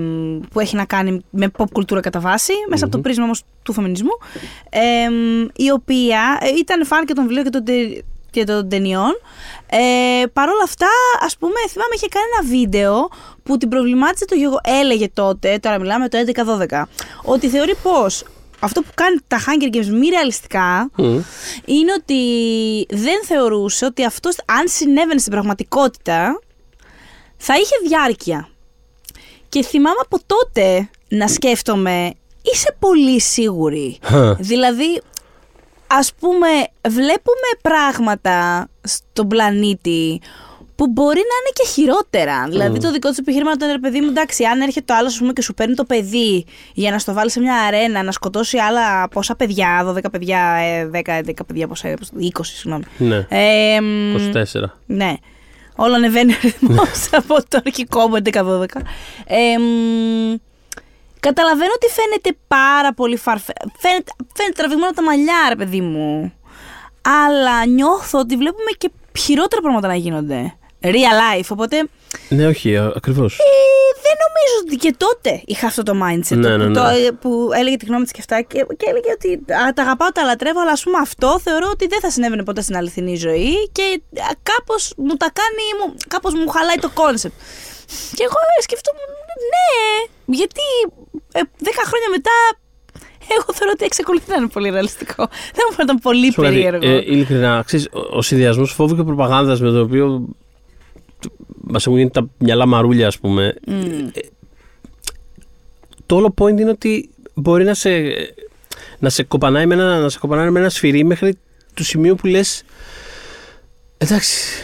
που έχει να κάνει με pop κουλτούρα κατά βάση, μέσα από το πρίσμα όμως του φεμινισμού, ε, η οποία ε, ήταν φαν και των βιβλίων και των, τε- και των ταινιών. Ε, Παρ' όλα αυτά, ας πούμε, θυμάμαι είχε κάνει ένα βίντεο που την προβλημάτισε το γεγονό. Έλεγε τότε, τώρα μιλάμε το 11-12, ότι θεωρεί πως αυτό που κάνει τα Hunger Games μη ρεαλιστικά Μμ. είναι ότι δεν θεωρούσε ότι αυτός, αν συνέβαινε στην πραγματικότητα, θα είχε διάρκεια. Και θυμάμαι από τότε να σκέφτομαι, είσαι πολύ σίγουρη. Χα. δηλαδή, ας πούμε, βλέπουμε πράγματα στον πλανήτη που μπορεί να είναι και χειρότερα. Δηλαδή, το δικό τους επιχείρημα ήταν ρε παιδί μου, εντάξει, αν έρχεται το άλλος ας πούμε, και σου παίρνει το παιδί για να στο βάλει σε μια αρένα, να σκοτώσει άλλα πόσα παιδιά, 12 παιδιά, ε, 10, 11 παιδιά, πόσα, 20, συγγνώμη. Ναι. Ε, μ, 24. ναι. Όλο ανεβαίνει ο ρυθμός από το αρχικό μου 11-12. Ε, μ, καταλαβαίνω ότι φαίνεται πάρα πολύ φαρφέ. Φαίνεται, φαίνεται τραβηγμένο από τα μαλλιά, ρε παιδί μου. Αλλά νιώθω ότι βλέπουμε και χειρότερα πράγματα να γίνονται. Real life. Οπότε Ναι, όχι, ακριβώς. ε, δεν νομίζω ότι και τότε είχα αυτό το mindset. Ναι, το, ναι, που, ναι. το- ε, που έλεγε τη γνώμη της και αυτά και, και έλεγε ότι α, τα αγαπάω, τα λατρεύω, αλλά ας πούμε αυτό θεωρώ ότι δεν θα συνέβαινε ποτέ στην αληθινή ζωή και κάπως μου τα κάνει, μου, κάπως μου χαλάει το concept. Και εγώ ε, σκεφτόμουν, ναι, γιατί ε, δέκα χρόνια μετά εγώ θεωρώ ότι εξακολουθεί να είναι πολύ ρεαλιστικό. Δεν μου φαίνεται πολύ Σου πω κάτι, περίεργο. Ε, ειλικρινά, ξέρεις, ο, ο συνδυασμός φόβου και προπαγάνδας με το οποίο μας έχουν γίνει τα μυαλά μαρούλια, ας πούμε. Μμ. ε, Το όλο point είναι ότι μπορεί να σε, να σε, κοπανάει, με ένα, να σε κοπανάει με ένα σφυρί μέχρι του σημείου που λες. Εντάξει,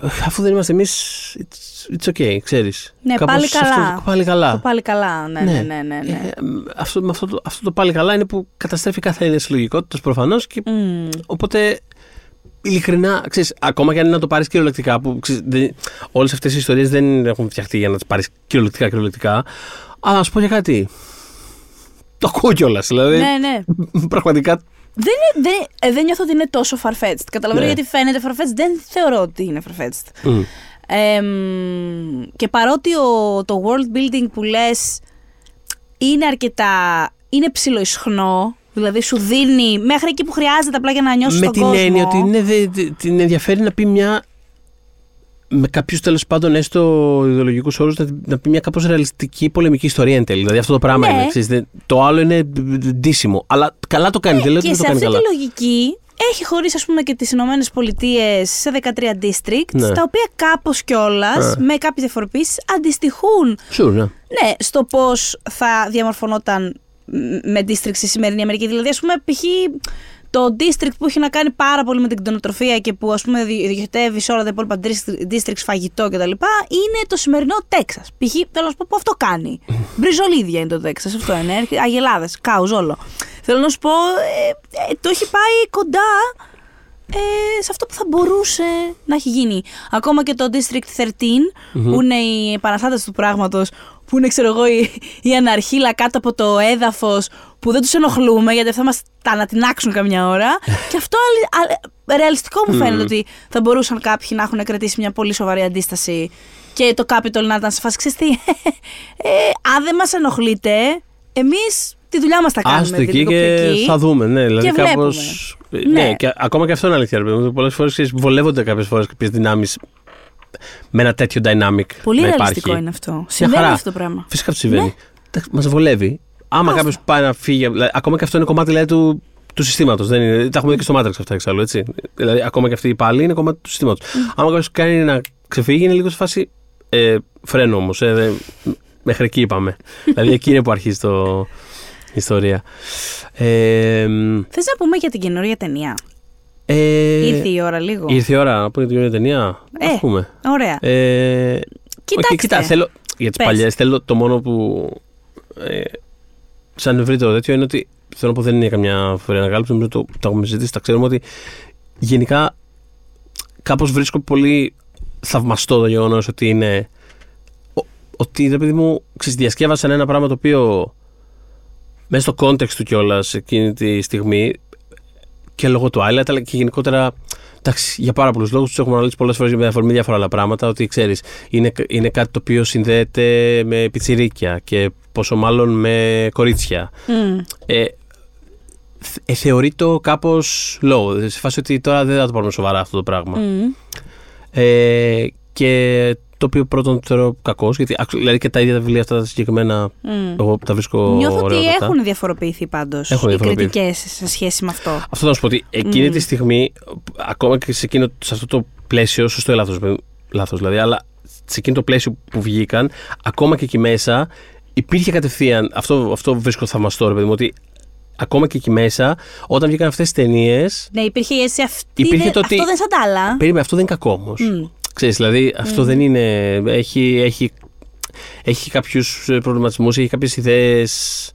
αφού δεν είμαστε εμείς, it's, it's okay, ξέρεις. Ναι, πάλι καλά. πάλι καλά. Το πάλι καλά, ναι, ναι, ναι. ναι, ναι. Ε, αυτό, με αυτό, το, αυτό το πάλι καλά είναι που καταστρέφει κάθε έννοια της λογικότητας προφανώς και Μμ. Οπότε, ειλικρινά, ξέρεις, ακόμα και αν είναι να το πάρεις κυριολεκτικά, που όλες αυτές οι ιστορίες δεν έχουν φτιαχτεί για να τις πάρεις κυριολεκτικά, κυριολεκτικά. Αλλά να σου πω για κάτι. Το ακούω κιόλας. Δηλαδή, ναι, ναι. πραγματικά. Δεν, είναι, δεν, ε, δεν νιώθω ότι είναι τόσο farfetched. Καταλαβαίνω Ναι. γιατί φαίνεται farfetched. Δεν θεωρώ ότι είναι farfetched. μ, Εμ, και παρότι ο, το world building που λες είναι αρκετά είναι ψιλοϊσχνό. Δηλαδή σου δίνει μέχρι εκεί που χρειάζεται απλά για να νιώσεις Με τον την κόσμο. έννοια ότι είναι, δε- δε- την ενδιαφέρει να πει μια. Με κάποιους τέλος πάντων, έστω ιδεολογικούς όρους, να, να πει μια κάπως ρεαλιστική πολεμική ιστορία εν τέλει. Δηλαδή αυτό το πράγμα Ναι. είναι. Ξέρεις, δεν- το άλλο είναι ντύσιμο. Αλλά καλά το κάνει. δεν λέω ότι και δεν το σε κάνει αυτή καλά. τη λογική έχει χωρίσει ας πούμε και τις Ηνωμένες Πολιτείες σε 13 districts, Ναι. τα οποία κάπως κιόλας με κάποιες διαφοροποιήσεις αντιστοιχούν Sure, ναι. ναι, στο πώς θα διαμορφωνόταν μ, με districts στη σημερινή Αμερική. Δηλαδή, ας πούμε, π.χ. το district που έχει να κάνει πάρα πολύ με την κτηνοτροφία και που ας πούμε δι- διοχετεύει σε όλα τα υπόλοιπα distri- districts φαγητό κτλ. είναι το σημερινό Τέξας. Π.χ. θέλω να σου πω που αυτό κάνει. Μπριζολίδια είναι το Τέξας. Αυτό είναι. Αγελάδες, κάου, όλο. Θέλω να σου πω, ε, ε, το έχει πάει κοντά ε, σε αυτό που θα μπορούσε να έχει γίνει. Ακόμα και το District 13, που είναι οι επαναστάτες του πράγματος, που είναι, ξέρω εγώ, η, η αναρχίλα κάτω από το έδαφος, που δεν τους ενοχλούμε, γιατί θα μας τα ανατινάξουν καμιά ώρα. και αυτό αλη- α- ρεαλιστικό μου φαίνεται ότι θα μπορούσαν κάποιοι να έχουν κρατήσει μια πολύ σοβαρή αντίσταση και το Capitol να ήταν σε φάση, ξέρεις τι, ε, αν δεν μας ενοχλείτε, εμείς τη δουλειά μας θα κάνουμε. Άστο την εκεί και τηλεοπτική. θα δούμε. Ναι, δηλαδή Και κάπως... βλέπουμε. Ναι, Ναι. και ακόμα και αυτό είναι αλήθεια. Πολλές φορές βολεύονται κάποιες φορές κάποιες δυνάμεις με ένα τέτοιο dynamic. Πολύ να ρεαλιστικό υπάρχει. είναι αυτό. Μια Συμβαίνει χαρά. αυτό το πράγμα. Φυσικά αυτό συμβαίνει. Ναι. Μας βολεύει. Άμα κάποιος πάει να φύγει. δηλαδή, ακόμα και αυτό είναι κομμάτι δηλαδή, του, του συστήματος. Τα έχουμε δει και στο Matrix αυτά εξάλλου. Έτσι. Δηλαδή, ακόμα και αυτή η πάλι είναι κομμάτι του συστήματος. Άμα κάποιος κάνει να ξεφύγει, είναι λίγο σε φάση. Ε, φρένο όμως. Ε, δε- μέχρι εκεί είπαμε. δηλαδή, εκεί είναι που αρχίζει το, η ιστορία. Ε, μ, Θες να πούμε για την καινούργια ταινία; ε, Ήρθε η ώρα λίγο. ήρθε η ώρα να πούμε την καινούργια ταινία. Ε, Ας πούμε. Ωραία. Ε, Κοιτάξτε. οκ, κοίτα, θέλω, για τις Πες. παλιές, θέλω το μόνο που. Ε, σαν ευρύτερο τέτοιο είναι ότι. Θέλω να πω δεν είναι καμιά φορά ανακάλυψη, νομίζω το, το έχουμε συζητήσει, τα ξέρουμε ότι γενικά κάπως βρίσκω πολύ θαυμαστό το γεγονός ότι είναι. ο- Ότι ρε παιδί μου, ξέρεις, διασκεύασαν ένα πράγμα το οποίο μέσα στο context του κιόλας εκείνη τη στιγμή και λόγω του Άιλατ, αλλά και γενικότερα. Εντάξει, για πάρα πολλούς λόγους τους έχουμε αναλύσει πολλές φορές με αφορμή διάφορα άλλα πράγματα. Ότι ξέρεις, είναι, είναι κάτι το οποίο συνδέεται με πιτσιρίκια και πόσο μάλλον με κορίτσια. Μμ. Ε, θε- ε, θεωρεί το κάπως low. Σε φάση ότι τώρα δεν θα το πάρουμε σοβαρά αυτό το πράγμα. Μμ. Ε, και το οποίο πρώτον θεωρώ κακός, γιατί άξ- δηλαδή και τα ίδια τα βιβλία αυτά τα συγκεκριμένα Μμ. εγώ τα βρίσκω Νιώθω ότι ωραιότατα. έχουν διαφοροποιηθεί πάντως Έχουν οι διαφοροποιηθεί. κριτικές σε σχέση με αυτό. Αυτό θα σου πω ότι εκείνη τη στιγμή, ακόμα και σε, εκείνο, σε αυτό το πλαίσιο, σωστό ή λάθος, λάθος δηλαδή, αλλά σε εκείνο το πλαίσιο που βγήκαν, ακόμα και εκεί μέσα, υπήρχε κατευθείαν, αυτό, αυτό βρίσκω θαυμαστό, ρε παιδί μου, ότι ακόμα και εκεί μέσα, όταν βγήκαν αυτές τις ταινίες. Ναι, υπήρχε η αίσθηση αυτή. Υπήρχε δεν- το ότι- Αυτό δεν σαν τα άλλα. Περίμενε, αυτό δεν είναι κακό όμως. Μμ. Ξέρεις, δηλαδή αυτό δεν είναι. Έχει, έχει, έχει κάποιους προβληματισμούς, έχει κάποιες ιδέες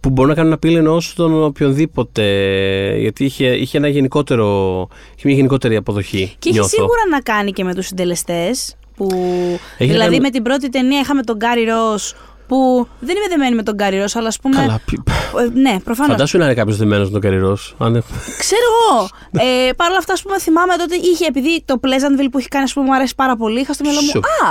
που μπορούν να κάνουν απειλή ενό στον οποιονδήποτε. Γιατί είχε, είχε, ένα γενικότερο, είχε μια γενικότερη αποδοχή. Και έχει νιώθω. σίγουρα να κάνει και με τους συντελεστές. Που... Έχει να δηλαδή κάνει- με την πρώτη ταινία είχαμε τον Γκάρι Ρο. Που δεν είμαι δεμένη με τον Γκάρι Ρο, αλλά ας πούμε. Καλά, πι- Ε, Ναι, προφανώς. Φαντάσου να είναι κάποιος δεμένος με τον Καρυρό. Αν... Ξέρω εγώ. Ε, Παρ' όλα αυτά, ας πούμε, θυμάμαι τότε είχε, επειδή το Pleasantville που έχει κάνει, ας πούμε, μου αρέσει πάρα πολύ, είχα στο μυαλό μου. Σου. Α,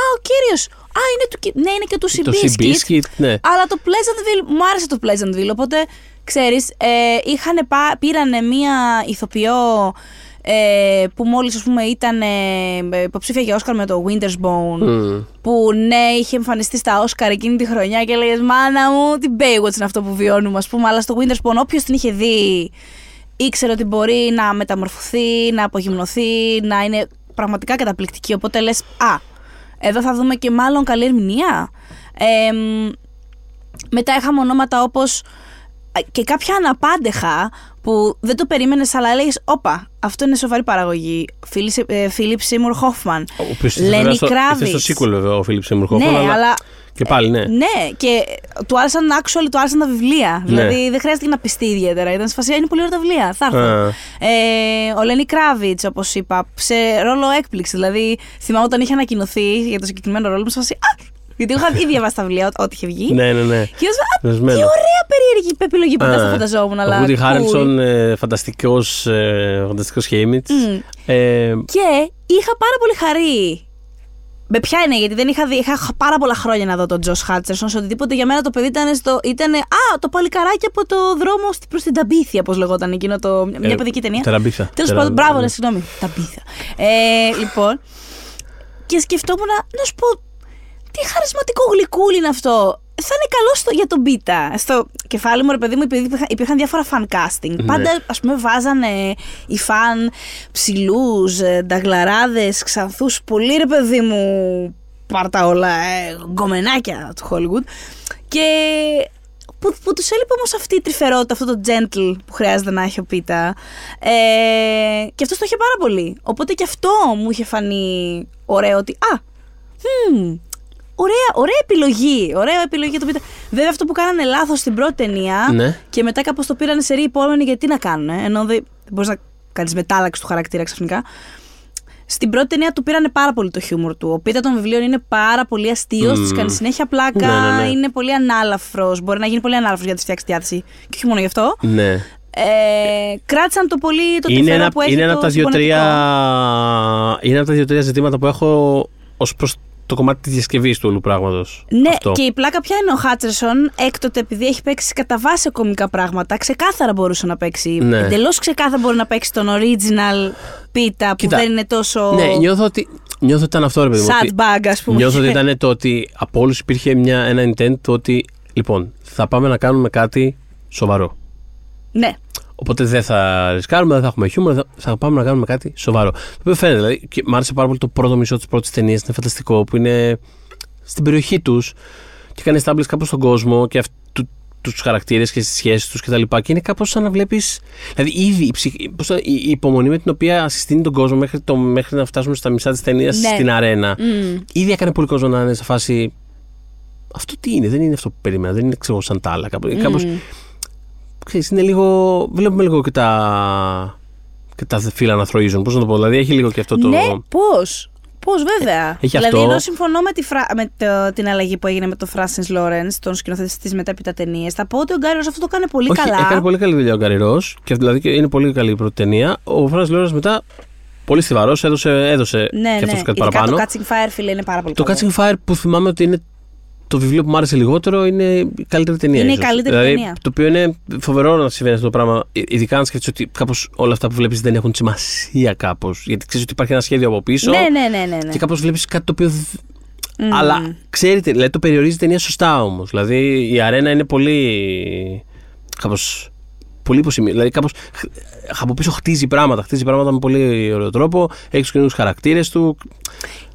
α, ο κύριος. Α, είναι του, Ki- ναι, είναι και του το Seabiscuit. Seabiscuit, ναι. Αλλά το Pleasantville, μου άρεσε το Pleasantville. Οπότε, ξέρεις, ε, είχαν πά, πήρανε μία ηθοποιό ε, που μόλις ας πούμε ήταν ε, υποψήφια για Όσκαρ με το Winter's Bone. Μμ. Που ναι, είχε εμφανιστεί στα Όσκαρ εκείνη τη χρονιά και έλεγες Μάνα μου, την Baywatch είναι αυτό που βιώνουμε, ας πούμε. Αλλά στο Winter's Bone, όποιος την είχε δει, ήξερε ότι μπορεί να μεταμορφωθεί, να απογυμνωθεί, να είναι πραγματικά καταπληκτική. Οπότε λες, Α, εδώ θα δούμε και μάλλον καλή ερμηνεία. Ε, μ, μετά είχαμε ονόματα όπως α, και κάποια αναπάντεχα που δεν το περίμενες αλλά έλεγες «Όπα, αυτό είναι σοβαρή παραγωγή». Φίλιπ Σίμουρ Χόφμαν, Ο οποίος Λένι βέβαια στο- ήρθε Κράβιτς. στο sequel βέβαια ο Φίλιπ Σίμουρ Ναι, Χόφμαν, αλλά Και πάλι, ναι. ναι, και του άρεσαν actually, του άρεσαν τα βιβλία. Ναι. Δηλαδή δεν χρειάζεται να πιστεί ιδιαίτερα. Ήταν σφασία, είναι πολύ ωραία τα βιβλία. Θα έρθω. Α. Ε, ο Λένι Κράβιτς, όπως είπα, σε ρόλο έκπληξη. Δηλαδή θυμάμαι όταν είχε ανακοινωθεί για το συγκεκριμένο ρόλο μου, σφασία. Α! Γιατί είχα ήδη διαβάσει τα βιβλία, ό- ό,τι είχε βγει. Ναι, ναι, ναι. Και ήμουν, α, τι Δεσμένο. ωραία περίεργη επιλογή που δεν θα Α, φανταζόμουν. Ο Αλλά Woody cool. Harrelson, ε, φανταστικός, ε, φανταστικός Χέιμιτς. Μμ. Ε, Και είχα πάρα πολύ χαρή Με ποια είναι, γιατί δεν είχα δει, είχα πάρα πολλά χρόνια να δω τον Τζο Χάτσερσον. Σε οτιδήποτε για μένα το παιδί ήταν στο. Ήτανε, α, το παλικαράκι από το δρόμο προς την Ταμπίθια, πώ λεγόταν εκείνο το. Μια Ε, παιδική ταινία. Τεραμπίθα. Τέλος Τερα- πάντων, μπράβο, ναι. ναι, συγγνώμη. Ταμπίθα. Ε, λοιπόν. Και σκεφτόμουν, να σου πω, τι χαρισματικό γλυκούλι είναι αυτό. Θα είναι καλό στο, για τον Πίτα. Στο κεφάλι μου, ρε παιδί μου, επειδή υπήρχαν, υπήρχαν διάφορα fan casting. Ναι. Πάντα, ας πούμε, βάζανε οι φαν ψηλούς, νταγλαράδες, ξανθούς. Πολύ, ρε παιδί μου, πάρτα όλα, ε, γκομενάκια του Hollywood. Και που, που τους έλειπε όμως αυτή η τρυφερότητα, αυτό το gentle που χρειάζεται να έχει ο Πίτα. Ε, και αυτός το είχε πάρα πολύ. Οπότε και αυτό μου είχε φανεί ωραίο ότι. Α, hmm, ωραία, ωραία επιλογή. Ωραία επιλογή για το Πίτα. Βέβαια, αυτό που κάνανε λάθος στην πρώτη ταινία Ναι. και μετά κάπως το πήραν σε ρή επόμενη γιατί να κάνουν. Ενώ δεν μπορείς να κάνεις μετάλλαξη του χαρακτήρα ξαφνικά. Στην πρώτη ταινία του πήρανε πάρα πολύ το χιούμορ του. Ο Πίτα των βιβλίων είναι πάρα πολύ αστείος, Μμμ. τη κάνει συνέχεια πλάκα, Ναι, ναι, ναι. είναι πολύ ανάλαφρος. Μπορεί να γίνει πολύ ανάλαφρος για να τη φτιάξει τη διάθεση. Και όχι μόνο γι' αυτό. Ναι. Ε, κράτησαν το πολύ το είναι τρυφερό ένα, που έχει είναι ένα το από τα δύο-τρία συμπονετικό. είναι από τα δύο-τρία ζητήματα που έχω ως προς το κομμάτι της διασκευής του όλου πράγματος. Ναι, και η πλάκα πια είναι ο Χάτσερσον έκτοτε επειδή έχει παίξει κατά βάση κομικά πράγματα, ξεκάθαρα μπορούσε να παίξει. Ναι. Εντελώς ξεκάθαρα μπορεί να παίξει τον original πίτα που Κοίτα, δεν είναι τόσο. Ναι, νιώθω ότι, νιώθω ότι ήταν αυτό ρε παιδί μου. sad ότι- bag, ας πούμε. Νιώθω ότι ήταν το ότι από όλους υπήρχε μια, ένα intent το ότι λοιπόν θα πάμε να κάνουμε κάτι σοβαρό. Ναι. Οπότε δεν θα ρισκάρουμε, δεν θα έχουμε χιούμορ, θα, θα πάμε να κάνουμε κάτι σοβαρό. Το οποίο φαίνεται. Δηλαδή, και μ' άρεσε πάρα πολύ το πρώτο μισό της πρώτης ταινίας. Είναι φανταστικό που είναι στην περιοχή τους και κάνει establish κάπως τον κόσμο και αυτού, τους χαρακτήρες και τι σχέσεις τους κτλ. Και, και είναι κάπως σαν να βλέπεις. Δηλαδή, ήδη η, ψυχ- πώς το- η, η υπομονή με την οποία συστήνει τον κόσμο μέχρι, το, μέχρι να φτάσουμε στα μισά της ταινίας Ναι. στην αρένα. Μμ. Ήδη έκανε πολύ κόσμο να είναι σε φάση. Αυτό τι είναι, δεν είναι αυτό που περίμενα, δεν είναι ξέρω, σαν τα άλλα. Κάπως, κάπως, Μμ. Ξέρεις, είναι λίγο. Βλέπουμε λίγο και τα. και τα φύλλα να θροίζουν. Πώς να το πω, δηλαδή έχει λίγο και αυτό το. Ναι, πώς. Πώς, βέβαια. Έχει δηλαδή, αυτό. ενώ συμφωνώ με, τη φρα... με το... την αλλαγή που έγινε με τον Φράσιν Λόρεν, τον σκηνοθέτη της μετέπειτα ταινίε, θα πω ότι ο Γκάριο αυτό το κάνει πολύ Όχι, καλά. έκανε πολύ καλή δουλειά ο Γκαριρό και δηλαδή και είναι πολύ καλή η πρώτη ταινία. Ο Φραν Λόρεν μετά, πολύ στιβαρός, έδωσε, έδωσε Ναι, και ναι. αυτό κάτι Ειδικά παραπάνω. Το Catching Fire, φίλε, είναι πάρα πολύ Το καλό. Catching Fire που θυμάμαι ότι είναι το βιβλίο που μου άρεσε λιγότερο είναι η καλύτερη ταινία. Είναι η ίσως. καλύτερη δηλαδή, ταινία. Το οποίο είναι φοβερό να συμβαίνει αυτό το πράγμα. Ε, Ειδικά αν σκέφτεσαι ότι κάπως όλα αυτά που βλέπεις δεν έχουν σημασία κάπως. Γιατί ξέρεις ότι υπάρχει ένα σχέδιο από πίσω. Ναι, ναι, ναι. ναι, ναι. Και κάπως βλέπεις κάτι το οποίο. δ- Μμμ. Αλλά ξέρετε, δηλαδή το περιορίζει η ταινία σωστά όμως. Δηλαδή η αρένα είναι πολύ. κάπως. Πολύ υποσημεία. Δηλαδή κάπως από πίσω χτίζει πράγματα. Χτίζει πράγματα με πολύ ωραίο τρόπο. Έχει τους καινούριους χαρακτήρες του.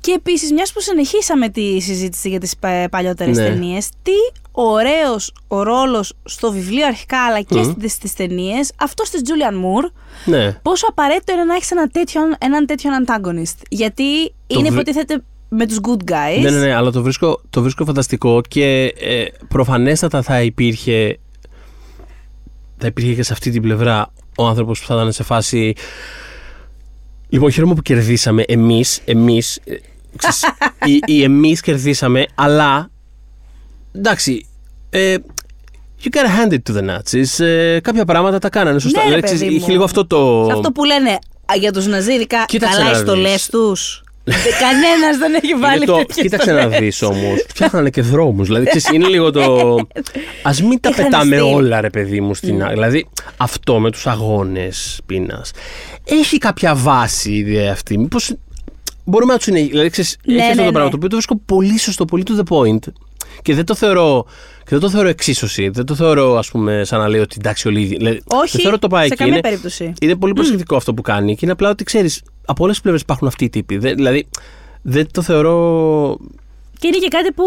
Και επίσης, μιας που συνεχίσαμε τη συζήτηση για τις παλιότερες Ναι. ταινίες, τι ωραίος ο ρόλος στο βιβλίο αρχικά αλλά και Μμμ. στις ταινίες αυτός της Τζούλιαν Μουρ. Ναι. Πόσο απαραίτητο είναι να έχεις έναν τέτοιον, έναν τέτοιον antagonist. Γιατί είναι βρ- υποτίθεται με τους good guys. Ναι, ναι, ναι, αλλά το βρίσκω, το βρίσκω φανταστικό και ε, προφανέστατα θα υπήρχε θα υπήρχε και σε αυτή την πλευρά ο άνθρωπος που θα ήταν σε φάση Λοιπόν, χαίρομαι που κερδίσαμε εμείς, εμείς, ε, ξέρεις, οι, οι εμείς κερδίσαμε, αλλά εντάξει, ε, you gotta hand it to the Nazis. Ε, κάποια πράγματα τα κάνανε σωστά. Ναι, ρε, Δηλαδή, ξέρεις, παιδί είχε μου. λίγο αυτό το... Σε αυτό που λένε α, για τους Ναζίρικα, Κοίταξε καλά οι να στολέ δεις. τους. Κανένας δεν έχει βάλει Είναι το, τέτοιες κοίταξε να στολές. δεις όμως. Φτιάχνανε και δρόμους. Δηλαδή, ξέρεις, είναι λίγο το. Α μην τα Είχαν πετάμε στυλ. όλα, ρε παιδί μου, στην. άκρη. Δηλαδή, αυτό με τους αγώνες πείνας. Έχει κάποια βάση η ιδέα αυτή. Μήπως. Μπορούμε να τους συνεχίσουμε. Δηλαδή, ξέρεις, Ναι, έχει αυτό ναι, το πράγμα ναι. το οποίο το βρίσκω πολύ σωστό, πολύ to the point. Και δεν το θεωρώ. Και δεν το θεωρώ εξίσωση. Δεν το θεωρώ, ας πούμε, σαν να λέει ότι εντάξει, όλοι. οι ίδιοι. Δηλαδή, Όχι, δεν θεωρώ το πάει σε εκεί. καμία Είναι- περίπτωση. είναι πολύ προσεκτικό αυτό που κάνει και είναι απλά ότι ξέρεις, από όλες τις πλευρές υπάρχουν αυτοί οι τύποι. Δεν- δηλαδή, δεν το θεωρώ. Και είναι και κάτι που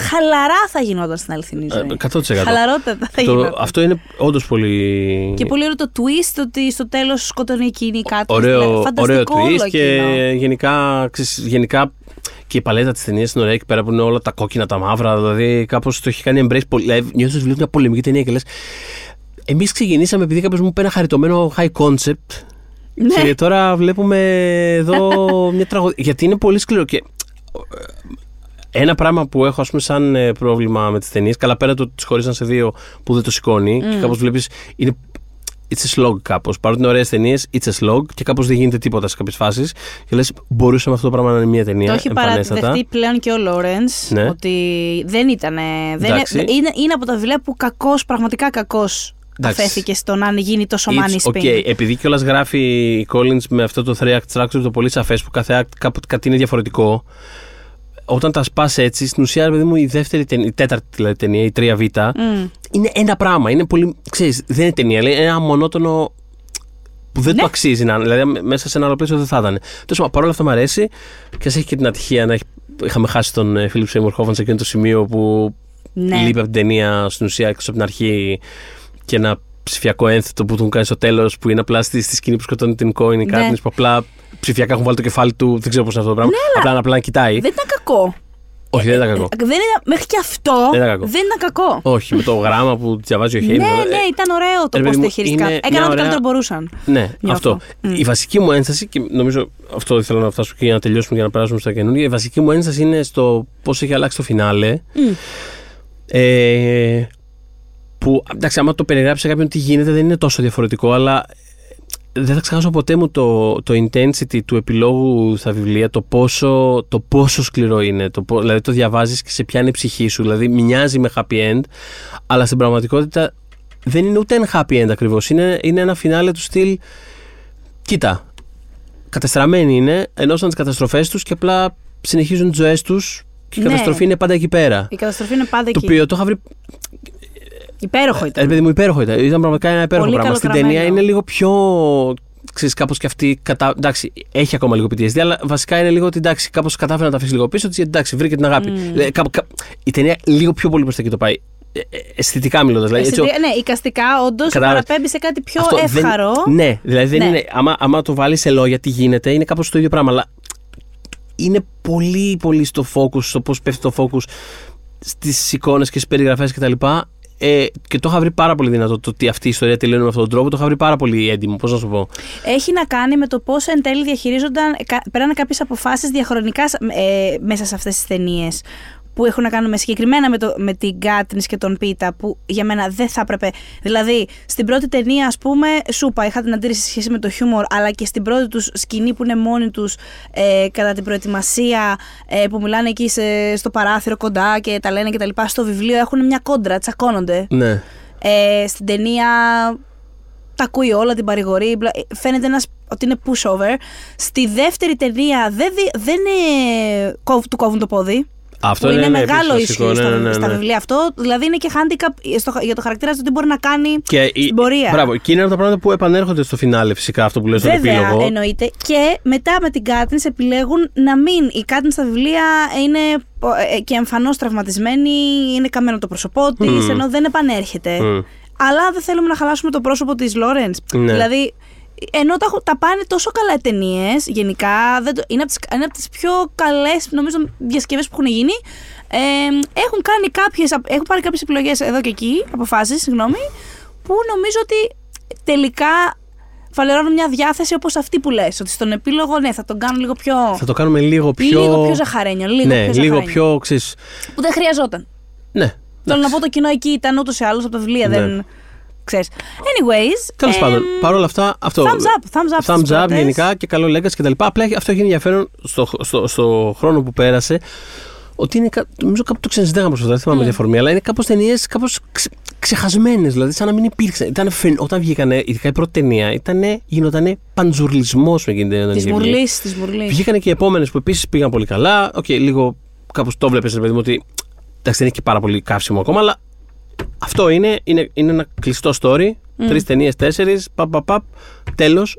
χαλαρά θα γινόταν στην αληθινή ζωή. ε, 100%. Χαλαρότατα θα Το, γινόταν. αυτό είναι όντως πολύ. Και πολύ ωραίο το twist ότι στο τέλος σκοτώνει εκείνη κάτι. ωραίο, ωραίο Φανταστικό όλο twist και εκείνο. γενικά, ξέρεις, γενικά και η παλέτα της ταινίας είναι ωραία εκεί πέρα που είναι όλα τα κόκκινα, τα μαύρα. Δηλαδή κάπως το έχει κάνει embrace πολύ. Δηλαδή, νιώθω ότι βλέπει μια πολεμική ταινία και λες. Εμείς ξεκινήσαμε επειδή κάποιος μου είπε ένα χαριτωμένο high concept. Ναι. Και τώρα βλέπουμε εδώ μια τραγωδία. Γιατί είναι πολύ σκληρό. Και ε, ένα πράγμα που έχω ας πούμε, σαν ε, πρόβλημα με τις ταινίες, καλά πέρα το ότι τις χωρίσαν σε δύο που δεν το σηκώνει και κάπως βλέπεις. Είναι, it's a slog κάπως. Παρότι είναι ωραίες ταινίες, it's a slog και κάπως δεν γίνεται τίποτα σε κάποιες φάσεις. Και λες, μπορούσαμε αυτό το πράγμα να είναι μια ταινία. Το έχει εμφανέστατα. παραδεχτεί πλέον και ο Λόρενς Ναι. ότι δεν ήταν. Δεν Εντάξει. είναι, είναι από τα βιβλία που κακός, πραγματικά κακός Εντάξει. Αφέθηκε στο να γίνει τόσο money It's spin. okay. Επειδή κιόλας γράφει η Collins με αυτό το 3 act structure το πολύ σαφές που κάθε act κάπου κάτι είναι διαφορετικό. Όταν τα σπάς έτσι, στην ουσία, ρε παιδί μου, η δεύτερη ταινία, η τέταρτη δηλαδή, ταινία, η 3Β, Μμ. είναι ένα πράγμα. Είναι πολύ. Ξέρεις, δεν είναι ταινία, λέει, είναι ένα μονότονο που δεν Ναι. το αξίζει να είναι. Δηλαδή, μέσα σε ένα άλλο πλαίσιο δεν θα ήταν. Τέλος παρόλα αυτά μου αρέσει και ας έχει και την ατυχία να έχει. Είχαμε χάσει τον ε, Φίλιπ Σέιμουρ Χόφαν σε εκείνο το σημείο που Ναι. λείπει από την ταινία στην ουσία έξω από την αρχή και ένα ψηφιακό ένθετο που του έχουν κάνει στο τέλος που είναι απλά στη, στη σκηνή που σκοτώνει την κόινη Ναι. κάτι που απλά ψηφιακά έχουν βάλει το κεφάλι του. Δεν ξέρω πώς είναι αυτό το πράγμα. απλά, απλά να κοιτάει. Δεν ήταν κακό. Όχι, δεν ήταν κακό. Ε, Δεν ήταν, μέχρι και αυτό Δεν ήταν κακό. δεν ήταν κακό. Όχι, με το γράμμα που διαβάζει ο ναι, Χέιν. ναι, ήταν ωραίο το ρε πώς παιδί το μου, χειριστήκαν. είναι Έκαναν μια ό,τι ωραία- καλύτερο μπορούσαν. Ναι, Νιώθω. αυτό. Μμ. Η βασική μου ένσταση, και νομίζω αυτό ήθελα να φτάσω και για να τελειώσουμε για να περάσουμε στα καινούργια. Η βασική μου ένσταση είναι στο πώς έχει αλλάξει το φινάλε. Μμ. Ε, που εντάξει, άμα το περιγράψει σε κάποιον τι γίνεται, δεν είναι τόσο διαφορετικό, αλλά δεν θα ξεχάσω ποτέ μου το, το intensity του επιλόγου στα βιβλία, το πόσο, το πόσο σκληρό είναι. Το, πο- δηλαδή το διαβάζεις και σε πιάνει η ψυχή σου. Δηλαδή μοιάζει με happy end, αλλά στην πραγματικότητα δεν είναι ούτε ένα happy end ακριβώς. Είναι, είναι ένα φινάλε του στυλ. Κοίτα, κατεστραμμένοι είναι, ενώσαν τις καταστροφές τους και απλά συνεχίζουν τις ζωές τους και η Ναι. καταστροφή είναι πάντα εκεί πέρα. Η καταστροφή είναι πάντα Το εκεί. οποίο το είχα βρει Υπέροχο ε, ήταν. παιδί μου, υπέροχο ήταν. Ήταν πραγματικά ένα υπέροχο Πολύ πράγμα. Στην καλογραμμένο. ταινία είναι λίγο πιο. Ξέρεις, κάπως και αυτή. Κατα... Εντάξει, έχει ακόμα λίγο PTSD, αλλά βασικά είναι λίγο ότι εντάξει, κάπως κατάφερε να τα αφήσει λίγο πίσω της, γιατί εντάξει, βρήκε την αγάπη. Δηλαδή, κάπου- κά- Η ταινία λίγο πιο πολύ προς τα εκεί το πάει. Ε, ε, αισθητικά μιλώντας. Δηλαδή, έτσι, Αισθητικά- ναι, οικαστικά όντως Κατάλαβες. παραπέμπει σε κάτι πιο αυτό δεν- εύχαρο. ναι, δηλαδή δεν Ναι. είναι. Άμα, άμα το βάλεις σε λόγια τι γίνεται, είναι κάπως το ίδιο πράγμα. Αλλά είναι πολύ, πολύ στο focus, στο πώς πέφτει το focus στις εικόνες και στις περιγραφές κτλ. Ε, και το είχα βρει πάρα πολύ δυνατό το ότι αυτή η ιστορία τελειώνει με αυτόν τον τρόπο. Το είχα βρει πάρα πολύ έντιμο. Πώς να σου πω. Έχει να κάνει με το πώς εν τέλει διαχειρίζονταν, κα- πέρανε κάποιες αποφάσεις διαχρονικά ε, μέσα σε αυτές τις ταινίες. Που έχουν να κάνουν με συγκεκριμένα με, το, με την Κάτνη και τον Πίτα, που για μένα δεν θα έπρεπε. Δηλαδή, στην πρώτη ταινία, ας πούμε, σούπα, είχα την αντίρρηση σε σχέση με το χιούμορ, αλλά και στην πρώτη τους σκηνή που είναι μόνοι τους ε, κατά την προετοιμασία, ε, που μιλάνε εκεί σε, στο παράθυρο κοντά και τα λένε κτλ. Στο βιβλίο έχουν μια κόντρα, τσακώνονται. Ναι. Ε, στην ταινία τα ακούει όλα, την παρηγορεί. μπλα- ε, Φαίνεται ένας, ότι είναι pushover. Στη δεύτερη ταινία δεν, δι- δεν ε, κόβ- του κόβουν το πόδι. Αυτό που είναι, είναι ναι, μεγάλο επίσης issue βασικό, στα, ναι, ναι, ναι, στα ναι. βιβλία αυτό. Δηλαδή είναι και handicap στο, για το χαρακτήρα του τι μπορεί να κάνει Και η- στην πορεία. Μπράβο, και είναι από τα πράγματα που επανέρχονται στο φινάλε φυσικά αυτό που λες στον Βέβαια, επίλογο. εννοείται. Και μετά με την Κάτνης επιλέγουν να μην. Η Κάτνης στα βιβλία είναι ε, και εμφανώς τραυματισμένη, είναι καμένο το πρόσωπό της, Μμμ. ενώ δεν επανέρχεται. Μμ. Αλλά δεν θέλουμε να χαλάσουμε το πρόσωπο της Λόρενς. Ναι. Δηλαδή, ενώ τα, έχω- τα πάνε τόσο καλά οι ταινίες, γενικά, δεν το- είναι από τις, είναι από τις πιο καλές, νομίζω, διασκευές που έχουν γίνει. Ε, έχουν, κάνει κάποιες, έχουν πάρει κάποιες επιλογές εδώ και εκεί, αποφάσεις, συγγνώμη, που νομίζω ότι τελικά φαλερώνουν μια διάθεση όπως αυτή που λες, ότι στον επίλογο, ναι, θα τον κάνουν λίγο πιο... Θα το κάνουμε λίγο πιο. Λίγο πιο ζαχαρένιο, λίγο ναι, πιο λίγο ζαχαρένιο. πιο. Ξέρεις, Που δεν χρειαζόταν. ναι. Θέλω να πω το κοινό εκεί ήταν ούτως ή άλλως από τα βιβλία, Ναι. δεν... Ξέρεις. Anyways. Τέλος εμ, πάντων, παρόλα αυτά. Αυτό, Thumbs up, thumbs up. thumbs στις up πρώτες. γενικά και καλό legacy κτλ. Απλά έχει- αυτό έχει ενδιαφέρον στο, στο, στο χρόνο που πέρασε. Ότι είναι. κα- Νομίζω κάπου το ξενζητάγαμε αυτό, δεν θυμάμαι Mm. τη διαφορμή, αλλά είναι κάπως ταινίες κάπως ξε, ξεχασμένες. Δηλαδή, σαν να μην υπήρξαν. Ήταν, φεν- όταν βγήκανε, ειδικά η πρώτη ταινία, ήτανε, γινότανε πανζουρλισμό με εκείνη την ταινία. όταν Της είχε βγει. μουρλής, της μουρλής. Βγήκανε και οι επόμενες που επίσης πήγαν πολύ καλά. Οκ, λίγο κάπως το βλέπεις, ρε παιδί μου, ότι εντάξει, δεν έχει και πάρα πολύ καύσιμο ακόμα, αλλά αυτό είναι, είναι, είναι ένα κλειστό story. Μμ. Τρεις ταινίες, τέσσερις, παπ, παπ, παπ. Τέλος.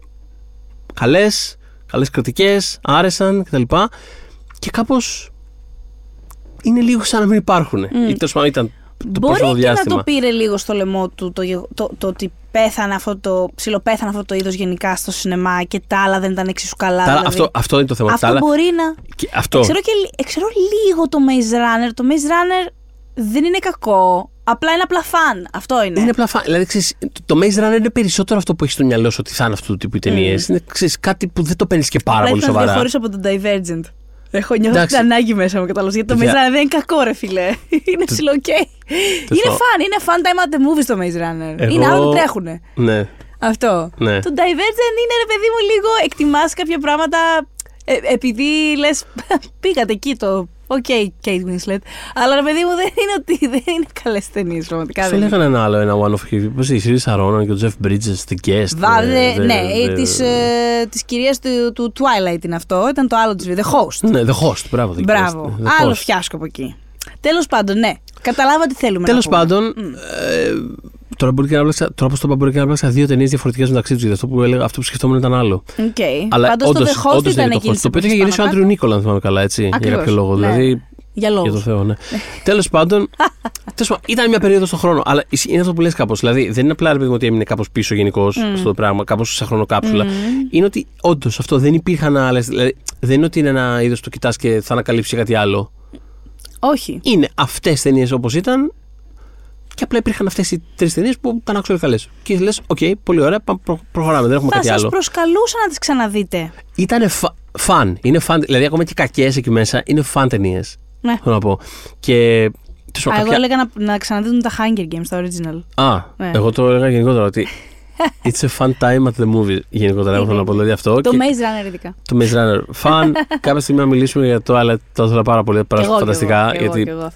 Καλές, καλές κριτικές, άρεσαν κτλ. Και κάπως είναι λίγο σαν να μην υπάρχουν. Ή τέλος πάντων ήταν το Μπορεί πρόσφατο και να διάστημα. το πήρε λίγο στο λαιμό του το, γεγο- το, το ότι πέθανε αυτό το. ψιλοπέθανε αυτό το είδος γενικά στο σινεμά και τα άλλα δεν ήταν εξίσου καλά. Τα άλλα- δηλαδή. αυτό, αυτό είναι το θέμα. Τα Αυτό άλλα- μπορεί να. και αυτό. Ξέρω, και, λι- ξέρω λίγο το Maze Runner. Το Maze Runner δεν είναι κακό. Απλά είναι απλά φαν. Αυτό είναι. Είναι απλά φα... Δηλαδή, ξέρεις, το Maze Runner είναι περισσότερο αυτό που έχει στο μυαλό σου ότι θα είναι αυτού του τύπου οι ταινίες. Είναι ξέρεις, κάτι που δεν το παίρνεις και πάρα Απλά πολύ ήθελα να σοβαρά. διαχωρίσω από τον Divergent. Έχω νιώθει Εντάξει. την ανάγκη μέσα μου κατάλαβα. Γιατί το Maze Παιδιά. Runner δεν είναι κακό, ρε φιλέ. είναι ψιλοκέ. είναι πάντων. φαν, είναι fun time at the movies το Maze Runner. Εγώ- Είναι άλλοι τρέχουνε. Ναι. Αυτό. Ναι. Το Divergent είναι ρε παιδί μου λίγο εκτιμάς κάποια πράγματα ε, επειδή λες πήγατε εκεί το Οκ, Kate Winslet. Αλλά ρε παιδί μου δεν είναι ότι δεν είναι καλές ταινίες πραγματικά. Στο δεν είναι. λέγανε ένα άλλο, ένα one of Πώς η Σιρή Σαρόνα και ο Jeff Bridges, The Guest. Βάδε, ε, δε- ναι, δε- της, ε, της κυρίας του, του Twilight είναι αυτό. Ήταν το άλλο της βίντεο. The Host. Ναι, The Host, μπράβο. The Μπράβο. Guest, The Άλλο Host. φιάσκο από εκεί. Τέλος πάντων, ναι. Καταλάβα τι θέλουμε Τέλος να πούμε. πάντων, ε, τώρα, μπορεί και να μπλέξα, τώρα όπως το είπα, μπορεί και να μπλέξα δύο ταινίες διαφορετικές μεταξύ τους. Γιατί αυτό που, έλεγα, αυτό που σκεφτόμουν ήταν άλλο. Οκ. Αλλά Πάντως όντως, το The Host όντως δεν ήταν είναι το εκείνη host. Το οποίο είχε γυρίσει ο Άντριου Νίκολ, αν θυμάμαι καλά, έτσι. Για Ακριβώς, κάποιο λόγο. ναι. Δηλαδή, Για λόγους. για το Θεό, ναι. Τέλος πάντων, τέλος πάντων, ήταν μια περίοδος στον χρόνο. Αλλά είναι αυτό που λες κάπως. Δηλαδή, δεν είναι απλά ρε παιδί μου ότι έμεινε κάπως πίσω γενικώς αυτό το πράγμα, κάπως σε χρονοκάψουλα. Είναι ότι όντως αυτό δεν υπήρχαν άλλες. Δηλαδή, δεν είναι ότι είναι ένα είδος που το κοιτάς και θα ανακαλύψει κάτι άλλο. Όχι. Είναι αυτές οι ταινίες όπως ήταν και απλά υπήρχαν αυτές οι τρεις ταινίες που ήταν εξίσου καλές. Και λες, οκ, πολύ ωραία, πάμε, προ- προχωράμε, δεν έχουμε Θα κάτι σας άλλο. προσκαλούσα να τις ξαναδείτε. Ήταν fun. Είναι fun. Δηλαδή, ακόμα και κακές εκεί μέσα είναι fun ταινίες. Ναι. Θέλω να πω. Και. τέλος Α, πάντων, εγώ κάποια- έλεγα να, να ξαναδείτε τα Hunger Games, τα original. Α, Ναι. εγώ το έλεγα γενικότερα ότι. It's a fun time at the movie. Γενικότερα, εγώ θέλω να πω. Δηλαδή αυτό. Το και- Maze Runner ειδικά. το Maze Runner. Φαν. Κάποια στιγμή να μιλήσουμε για το, αλλά το ήθελα πάρα πολύ. Κι Περάσω εγώ, φανταστικά. κι εγώ, γιατί κι εγώ.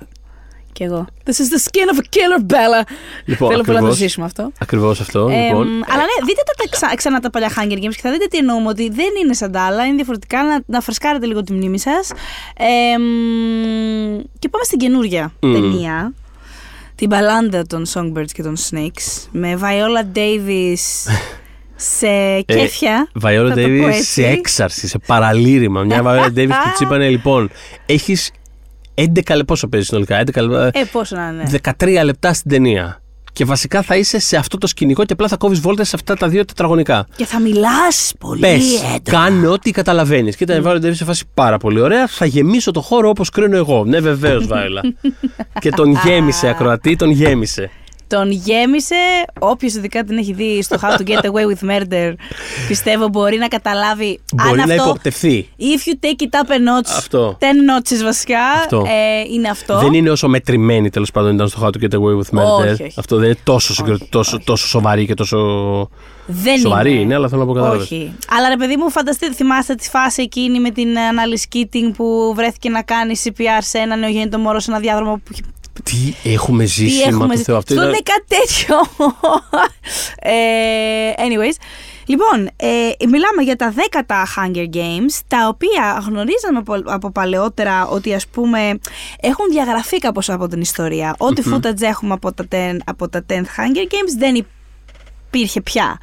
Κι εγώ. This is the skin of a killer, Bella. Λοιπόν, Θέλω πολύ να το ακριβώς. ζήσουμε αυτό. Ακριβώς αυτό. Ε, λοιπόν. αλλά ναι, δείτε τα, τα ξα- ξανά τα παλιά Hunger Games και θα δείτε τι εννοούμε. Ότι δεν είναι σαν τα άλλα, είναι διαφορετικά. Να, να φρεσκάρετε λίγο τη μνήμη σας. και πάμε στην καινούρια Μμμ. ταινία. Την μπαλάντα των Songbirds και των Snakes. Με Viola Davis σε κέφια. Βαϊόλα θα το πω Ντέιβι έτσι. σε έξαρση, σε παραλήρημα. Μια Βαϊόλα Ντέιβι που της είπανε λοιπόν, έχεις 11 λεπτά. Πόσο παίζεις συνολικά, 11 λεπτά. Ε, πόσο να είναι; 13 λεπτά στην ταινία. Και βασικά θα είσαι σε αυτό το σκηνικό και απλά θα κόβεις βόλτες σε αυτά τα δύο τετραγωνικά. Και θα μιλάς πολύ Πες, έντονα. κάνε ό,τι καταλαβαίνεις. Και ήταν η Βάιολα Ντέιβι σε φάση πάρα πολύ ωραία. Θα γεμίσω το χώρο όπως κρίνω εγώ. Ναι, βεβαίως, Βάιολα. και τον γέμισε, ακροατή, τον γέμισε. Τον γέμισε. Όποιος ειδικά την έχει δει στο How to Get Away with Murder, πιστεύω μπορεί να καταλάβει Μπορεί αν να αυτό. υποπτευθεί. If you take it up a notch, Αυτό. 10 notches βασικά, Αυτό. Ε, είναι αυτό. Δεν είναι όσο μετρημένη τέλος πάντων ήταν στο How to Get Away with Murder. Όχι, όχι. Αυτό δεν είναι τόσο, συγκρο... Όχι, τόσο, όχι. τόσο σοβαρή και τόσο. Δεν Σοβαρή είναι, αλλά θέλω να πω κατάλαβες. Όχι. Αλλά ρε παιδί μου, φανταστείτε, θυμάστε τη φάση εκείνη με την ανάλυση Keating που βρέθηκε να κάνει CPR σε ένα νεογέννητο μωρό σε ένα διάδρομο που είχε Τι έχουμε Τι ζήσει, μα έχουμε το ζήσει. Θεό. Αυτό Αυτό ήταν- είναι κάτι τέτοιο. ε, anyways. Λοιπόν, ε, μιλάμε για τα δέκατα Hunger Games, τα οποία γνωρίζαμε από, από παλαιότερα ότι ας πούμε έχουν διαγραφεί κάπως από την ιστορία. Ό,τι footage έχουμε από τα, 10, από τα 10 Hunger Games δεν υπήρχε πια.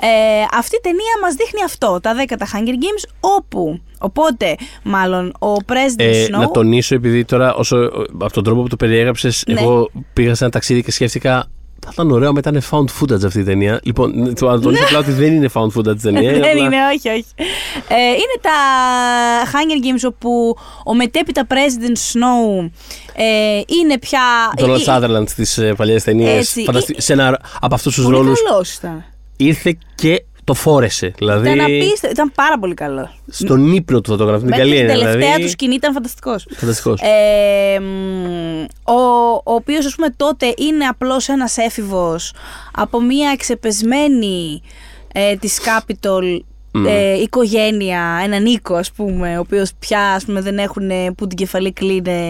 Ε, αυτή η ταινία μας δείχνει αυτό, τα δέκατα Hunger Games, όπου, οπότε, μάλλον, ο President Ε, Snow... να τονίσω, επειδή τώρα, όσο, από τον τρόπο που το περιέγραψες, Ναι. εγώ πήγα σε ένα ταξίδι και σκέφτηκα. Θα ήταν ωραίο μετά είναι found footage αυτή η ταινία. Λοιπόν, το να τονίσω απλά ότι δεν είναι found footage ταινία. δεν απλά- είναι, όχι, όχι. Ε, είναι τα Hunger Games όπου ο μετέπειτα President Snow ε, είναι πια. Τον ε, Ροτ ε, Σάδερλαντ στις παλιές ταινίες. Έτσι. Σε ένα από αυτούς τους Πολύ ρόλους καλός ήταν. ήρθε και το φόρεσε. Δηλαδή. Ήταν απίστευτο. Ήταν πάρα πολύ καλό. Στον ύπνο του θα το γράφει. Την Μέχρι καλή την έννοια. τελευταία Δηλαδή, του σκηνή ήταν φανταστικός. Φανταστικός. Ε, μ, ο, ο οποίος ας πούμε τότε είναι απλώς ένας έφηβος από μια εξεπεσμένη ε, της Capitol ε, οικογένεια, έναν οίκο ας πούμε, ο οποίος πια ας πούμε, δεν έχουν που την κεφαλή κλείνε,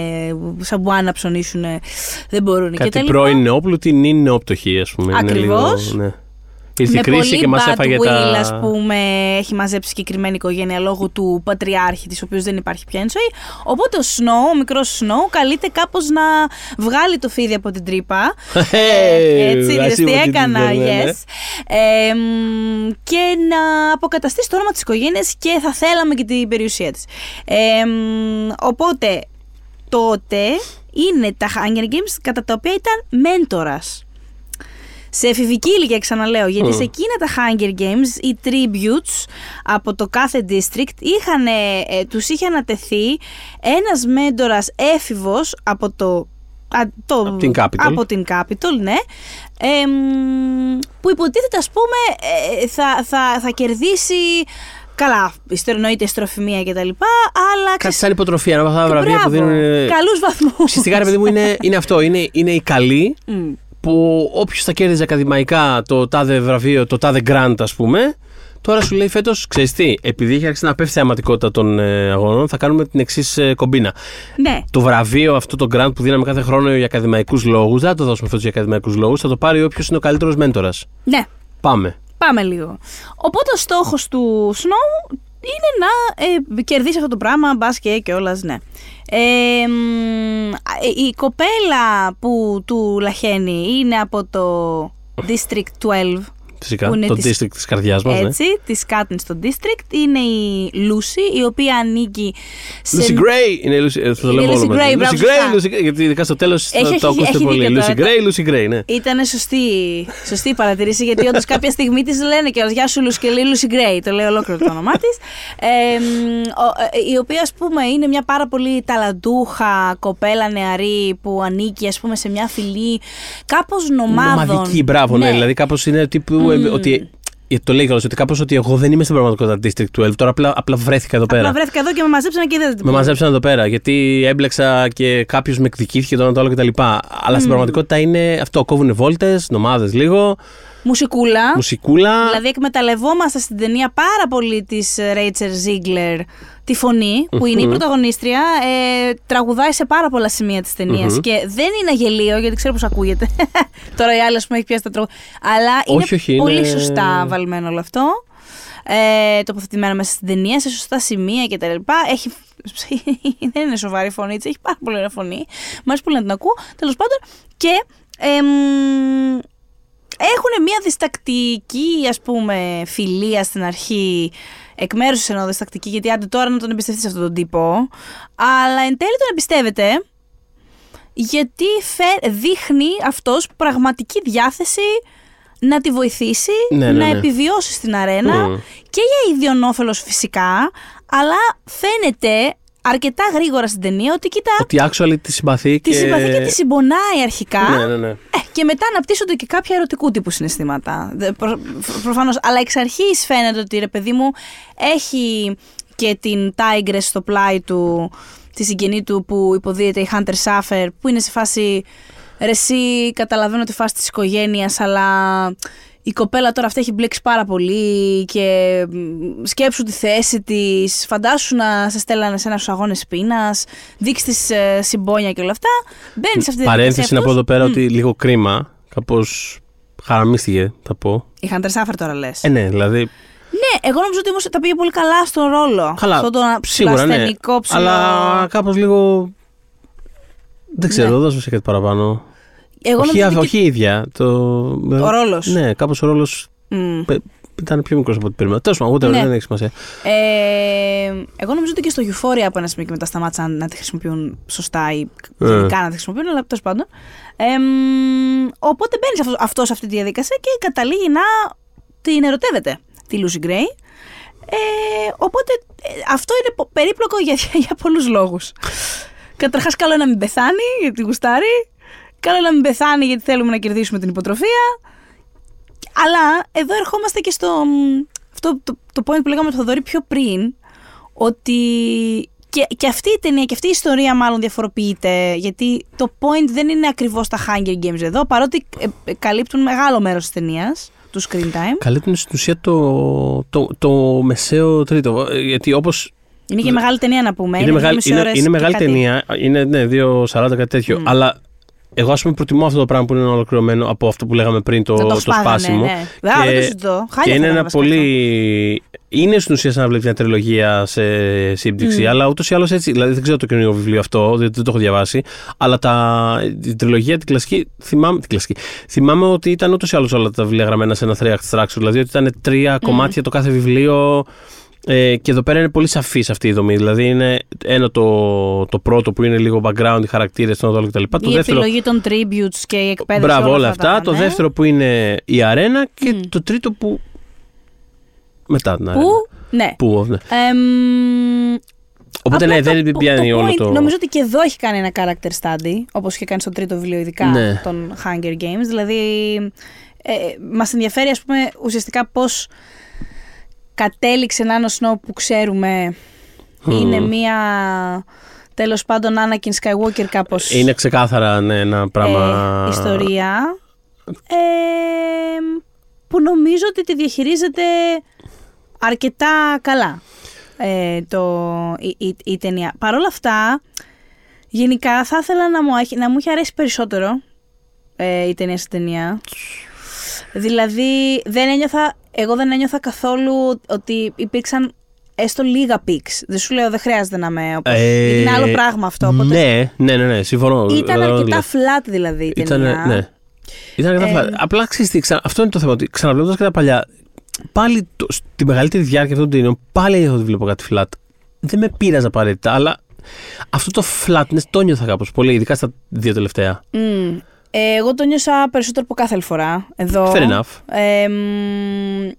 σαν μπουά να ψωνίσουν, δεν μπορούν Κάτι κτλ. πρώην νεόπλουτοι είναι νεοπτωχοί, ας πούμε. Είναι Ακριβώς. λίγο, ναι. Ήρθε η με κρίση πολύ και μας bad έφαγε will, τα. ας πούμε, έχει μαζέψει συγκεκριμένη οικογένεια λόγω του πατριάρχη της, ο οποίος δεν υπάρχει πια εν ζωή. Οπότε ο Σνόου, ο μικρός Σνόου, καλείται κάπως να βγάλει το φίδι από την τρύπα. Ε, έτσι, I see είδες τι what you did έκανα, there, ναι, ναι. yes. Ε, μ, και να αποκαταστήσει το όνομα της οικογένειας και θα θέλαμε και την περιουσία της. Ε, μ, οπότε, τότε είναι τα Hunger Games κατά τα οποία ήταν μέντορας. Σε εφηβική ηλικία, ξαναλέω, γιατί σε εκείνα τα Hunger Games οι tributes από το κάθε district είχαν, ε, τους είχε ανατεθεί ένας μέντορας έφηβος από το... α, το Από την Capitol. Από την Capitol, ναι. εμ, που υποτίθεται, ας πούμε, ε, θα, θα, θα κερδίσει... Καλά, εννοείται στροφημία και τα λοιπά, αλλά... Κάτι ξέρεις, σαν υποτροφία, ένα από αυτά τα βραβεία που μπράβο, δίνουν. Καλούς βαθμούς. Ουσιαστικά, ρε παιδί μου, είναι, είναι αυτό. Είναι, είναι οι καλοί Μμ. Που όποιος θα κέρδιζε ακαδημαϊκά το τάδε βραβείο, το τάδε grant, ας πούμε, τώρα σου λέει φέτος, ξέρεις τι, επειδή έχει αρχίσει να πέφτει η θεαματικότητα των ε, αγώνων, θα κάνουμε την εξής ε, κομπίνα. Ναι. Το βραβείο, αυτό το grant που δίναμε κάθε χρόνο για ακαδημαϊκούς λόγους, δεν θα το δώσουμε φέτος για ακαδημαϊκούς λόγους, θα το πάρει όποιος είναι ο καλύτερος μέντορας. Ναι. Πάμε. Πάμε λίγο. Οπότε ο στόχος του Snow είναι να ε, κερδίσει αυτό το πράγμα, μπας και κιόλας, ναι. Ε, μ, ε, η κοπέλα που του λαχαίνει είναι από το District 12. Φυσικά. Που είναι Το της- district της καρδιάς μας. Ναι. Έτσι, της Κάτνη στο District. Είναι η Lucy, η οποία ανήκει σε. Lucy Gray είναι η Lucy. ε, Το λέμε Lucy όλο μαζί. Gray, μπράβο, Lucy Gray, σωστά. Lucy Gray, γιατί ειδικά στο τέλος Έχει, το έχει, ακούσετε έχει πολύ. δίκιο Lucy τώρα. Gray, Lucy Gray, ναι. Ήταν σωστή, σωστή η παρατηρήση, γιατί όντως κάποια στιγμή της λένε και Γεια σου, Λουσκελή Λουσι Γκρέι. Το λέει ολόκληρο το όνομά της. η οποία, ας πούμε, είναι μια πάρα πολύ ταλαντούχα κοπέλα νεαρή που ανήκει, ας πούμε, σε μια φυλή κάπως νομάδων. Νομαδική, μπράβο, ναι. Δηλαδή κάπως είναι τύπου. Ε, ότι, ε, το λέει κιόλας, ότι κάπως ότι εγώ δεν είμαι στην πραγματικότητα District 12. Τώρα απλά, απλά βρέθηκα εδώ πέρα. Απλά βρέθηκα εδώ και με μαζέψανε και δεν Με μαζέψαν εδώ πέρα γιατί έμπλεξα και κάποιος με εκδικήθηκε το ένα το άλλο κτλ. Αλλά στην πραγματικότητα είναι αυτό. Κόβουν βόλτες, νομάδες λίγο, Μουσικούλα. μουσικούλα. Δηλαδή εκμεταλλευόμαστε στην ταινία πάρα πολύ της Ρέιτσερ Ζίγκλερ τη φωνή που είναι η πρωταγωνίστρια ε, τραγουδάει σε πάρα πολλά σημεία της ταινιας Μμμ. και δεν είναι γελίο γιατί ξέρω πως ακούγεται. Τώρα η άλλη ας πούμε έχει πιάσει τα τραγούδια αλλά είναι Όχι, όχι, πολύ είναι- σωστά βαλμένο όλο αυτό. Ε, τοποθετημένο μέσα στην ταινία σε σωστά σημεία και τα λοιπά. Έχει δεν είναι σοβαρή φωνή της, έχει πάρα πολύ ωραία φωνή. Μου αρέσει πολύ να την ακούω. Τέλος πάντων και εμ, έχουν μια διστακτική ας πούμε φιλία στην αρχή εκ μέρους της εννοώ διστακτική γιατί άντε τώρα να τον εμπιστευτείς αυτόν τον τύπο αλλά εν τέλει τον εμπιστεύεται γιατί φε- δείχνει αυτός πραγματική διάθεση να τη βοηθήσει Ναι, ναι, να ναι. επιβιώσει στην αρένα Μμμ. και για ιδιονόφελος φυσικά αλλά φαίνεται αρκετά γρήγορα στην ταινία ότι κοίτα Ότι actually τη συμπαθεί τη και. συμπαθεί και τη συμπονάει αρχικά Ναι, ναι, ναι. ε, και μετά αναπτύσσονται και κάποια ερωτικού τύπου συναισθήματα. Δε- Προ, προφανώς, αλλά εξ αρχής φαίνεται ότι ρε παιδί μου έχει και την Tigress στο πλάι του, τη συγγενή του που υποδίεται η Hunter Suffer, που είναι σε φάση ρε εσύ καταλαβαίνω τη φάση της οικογένειας, αλλά η κοπέλα τώρα αυτή έχει μπλέξει πάρα πολύ και μ, σκέψου τη θέση της, φαντάσου να σε στέλνανε σε ένας στους αγώνες πείνας, δείξεις της ε, συμπόνια και όλα αυτά. Μπαίνεις σε αυτή τη Παρένθεση διαδικασία να πω αυτός. εδώ πέρα ότι λίγο κρίμα. Κάπως χαραμίστηκε, θα πω. Η Hunter Suffer τώρα λες. Ε, ναι, δηλαδή. ναι, εγώ νομίζω ότι όμως τα πήγε πολύ καλά στον ρόλο. Καλά. Αυτό το σίγουρα, ναι. ασθενικό ψηλό. Αλλά κάπως λίγο. Δεν ξέρω, Ναι. δώσ' μου σε κάτι παραπάνω. Εγώ όχι, νομίζω ότι όχι η ίδια. Το... Ο ρόλος. Ναι, κάπως ο ρόλος Μμ. ήταν πιο μικρός από ό,τι περίμενα. Τέλος πάντων, ούτε Ναι. δεν έχει σημασία. Ε, εγώ νομίζω ότι και στο Euphoria από ένα σημείο και μετά σταμάτησαν να τη χρησιμοποιούν σωστά ή Ε. γενικά να τη χρησιμοποιούν, αλλά τέλος πάντων. Ε, μ, οπότε μπαίνει αυτό, αυτός σε αυτή τη διαδικασία και καταλήγει να την ερωτεύεται τη Lucy Gray. Ε, οπότε ε, αυτό είναι πο- περίπλοκο για, για πολλούς λόγους. Καταρχάς καλό είναι να μην πεθάνει γιατί γουστάρει. Καλό είναι να μην πεθάνει γιατί θέλουμε να κερδίσουμε την υποτροφία. Αλλά εδώ ερχόμαστε και στο μ, αυτό το, το point που λέγαμε το Θοδωρή πιο πριν, ότι και, και αυτή η ταινία και αυτή η ιστορία μάλλον διαφοροποιείται, γιατί το point δεν είναι ακριβώς τα Hunger Games εδώ, παρότι ε, ε, καλύπτουν μεγάλο μέρος της ταινίας, του screen time. Καλύπτουν στην ουσία το, το, το μεσαίο τρίτο. Ε, Γιατί όπως. Είναι και μεγάλη ταινία να πούμε. Είναι, δύο μεγάλη, μισή είναι, ώρες είναι και μεγάλη κάτι. ταινία. Είναι ναι, 2.40 κάτι τέτοιο. Μμ. Αλλά εγώ ας πούμε προτιμώ αυτό το πράγμα που είναι ολοκληρωμένο από αυτό που λέγαμε πριν το, Δεν το, σπάγανε, σπάσιμο. Ναι. Α, δεν το συζητώ. και Χάλια είναι θα ένα ήταν βασικά πολύ. Είναι στην ουσία σαν να βλέπεις μια τριλογία σε σύμπτυξη, Μμ. αλλά ούτως ή άλλως έτσι. Δηλαδή δεν ξέρω το καινούργιο βιβλίο αυτό, δεν, δεν το έχω διαβάσει. Αλλά τα, την τριλογία, την κλασική. Θυμάμαι, την κλασική. Θυμάμαι ότι ήταν ούτως ή άλλως όλα τα βιβλία γραμμένα σε ένα three act structure. Δηλαδή ότι ήταν τρία κομμάτια το κάθε βιβλίο. Ε, και εδώ πέρα είναι πολύ σαφής αυτή η δομή. Δηλαδή είναι ένα το, το πρώτο που είναι λίγο background, οι χαρακτήρες, το άλλο κτλ. Το Η δεύτερο. επιλογή των tributes και η εκπαίδευση. Μπράβο, όλα αυτά. τα, Το ναι. δεύτερο που είναι η αρένα και Μμ. το τρίτο που. Μετά την αρένα. Που, ναι. Που, ναι. Εμ, Οπότε απλά ναι, το- δεν το- πιάνει το όλο point, το. Νομίζω ότι και εδώ έχει κάνει ένα character study, όπως είχε κάνει στο τρίτο βιβλίο, ειδικά Ναι. των Hunger Games. Δηλαδή, ε, μας ενδιαφέρει, ας πούμε, ουσιαστικά πώς κατέληξε να είναι ο Snow που ξέρουμε. Μμμ. Είναι μία, τέλος πάντων, Anakin Skywalker κάπως Είναι ξεκάθαρα ναι, ένα πράγμα. ε, ιστορία. ε, που νομίζω ότι τη διαχειρίζεται αρκετά καλά ε, το, η, η, η ταινία. Παρ' όλα αυτά, γενικά θα ήθελα να μου, έχει- να μου είχε αρέσει περισσότερο ε, η ταινία στην ταινία. Δηλαδή, δεν ένιωθα, εγώ δεν ένιωθα καθόλου ότι υπήρξαν έστω λίγα pics. Δεν σου λέω, δεν χρειάζεται να με όπως... Ε, γιατί είναι άλλο πράγμα αυτό. Οπότε... Ναι, ναι, ναι, ναι, συμφωνώ. Ήταν Καταλαβαίνω τι αρκετά λες. flat δηλαδή η ταινία. Ήταν, ναι. Ήταν αρκετά Ε, flat. Απλά ξέρεις τι, ξα- αυτό είναι το θέμα. Ότι ξαναβλέποντας και τα παλιά, πάλι το, στη μεγαλύτερη διάρκεια αυτών των ταινιών, πάλι έχω ότι βλέπω κάτι flat. Δεν με πείραζε απαραίτητα, αλλά αυτό το flatness το νιώθα κάπως πολύ, ειδικά στα δύο τελευταία. Μμ. Ε, εγώ το νιώσα περισσότερο από κάθε άλλη φορά. Εδώ. Fair enough. Ε, μ,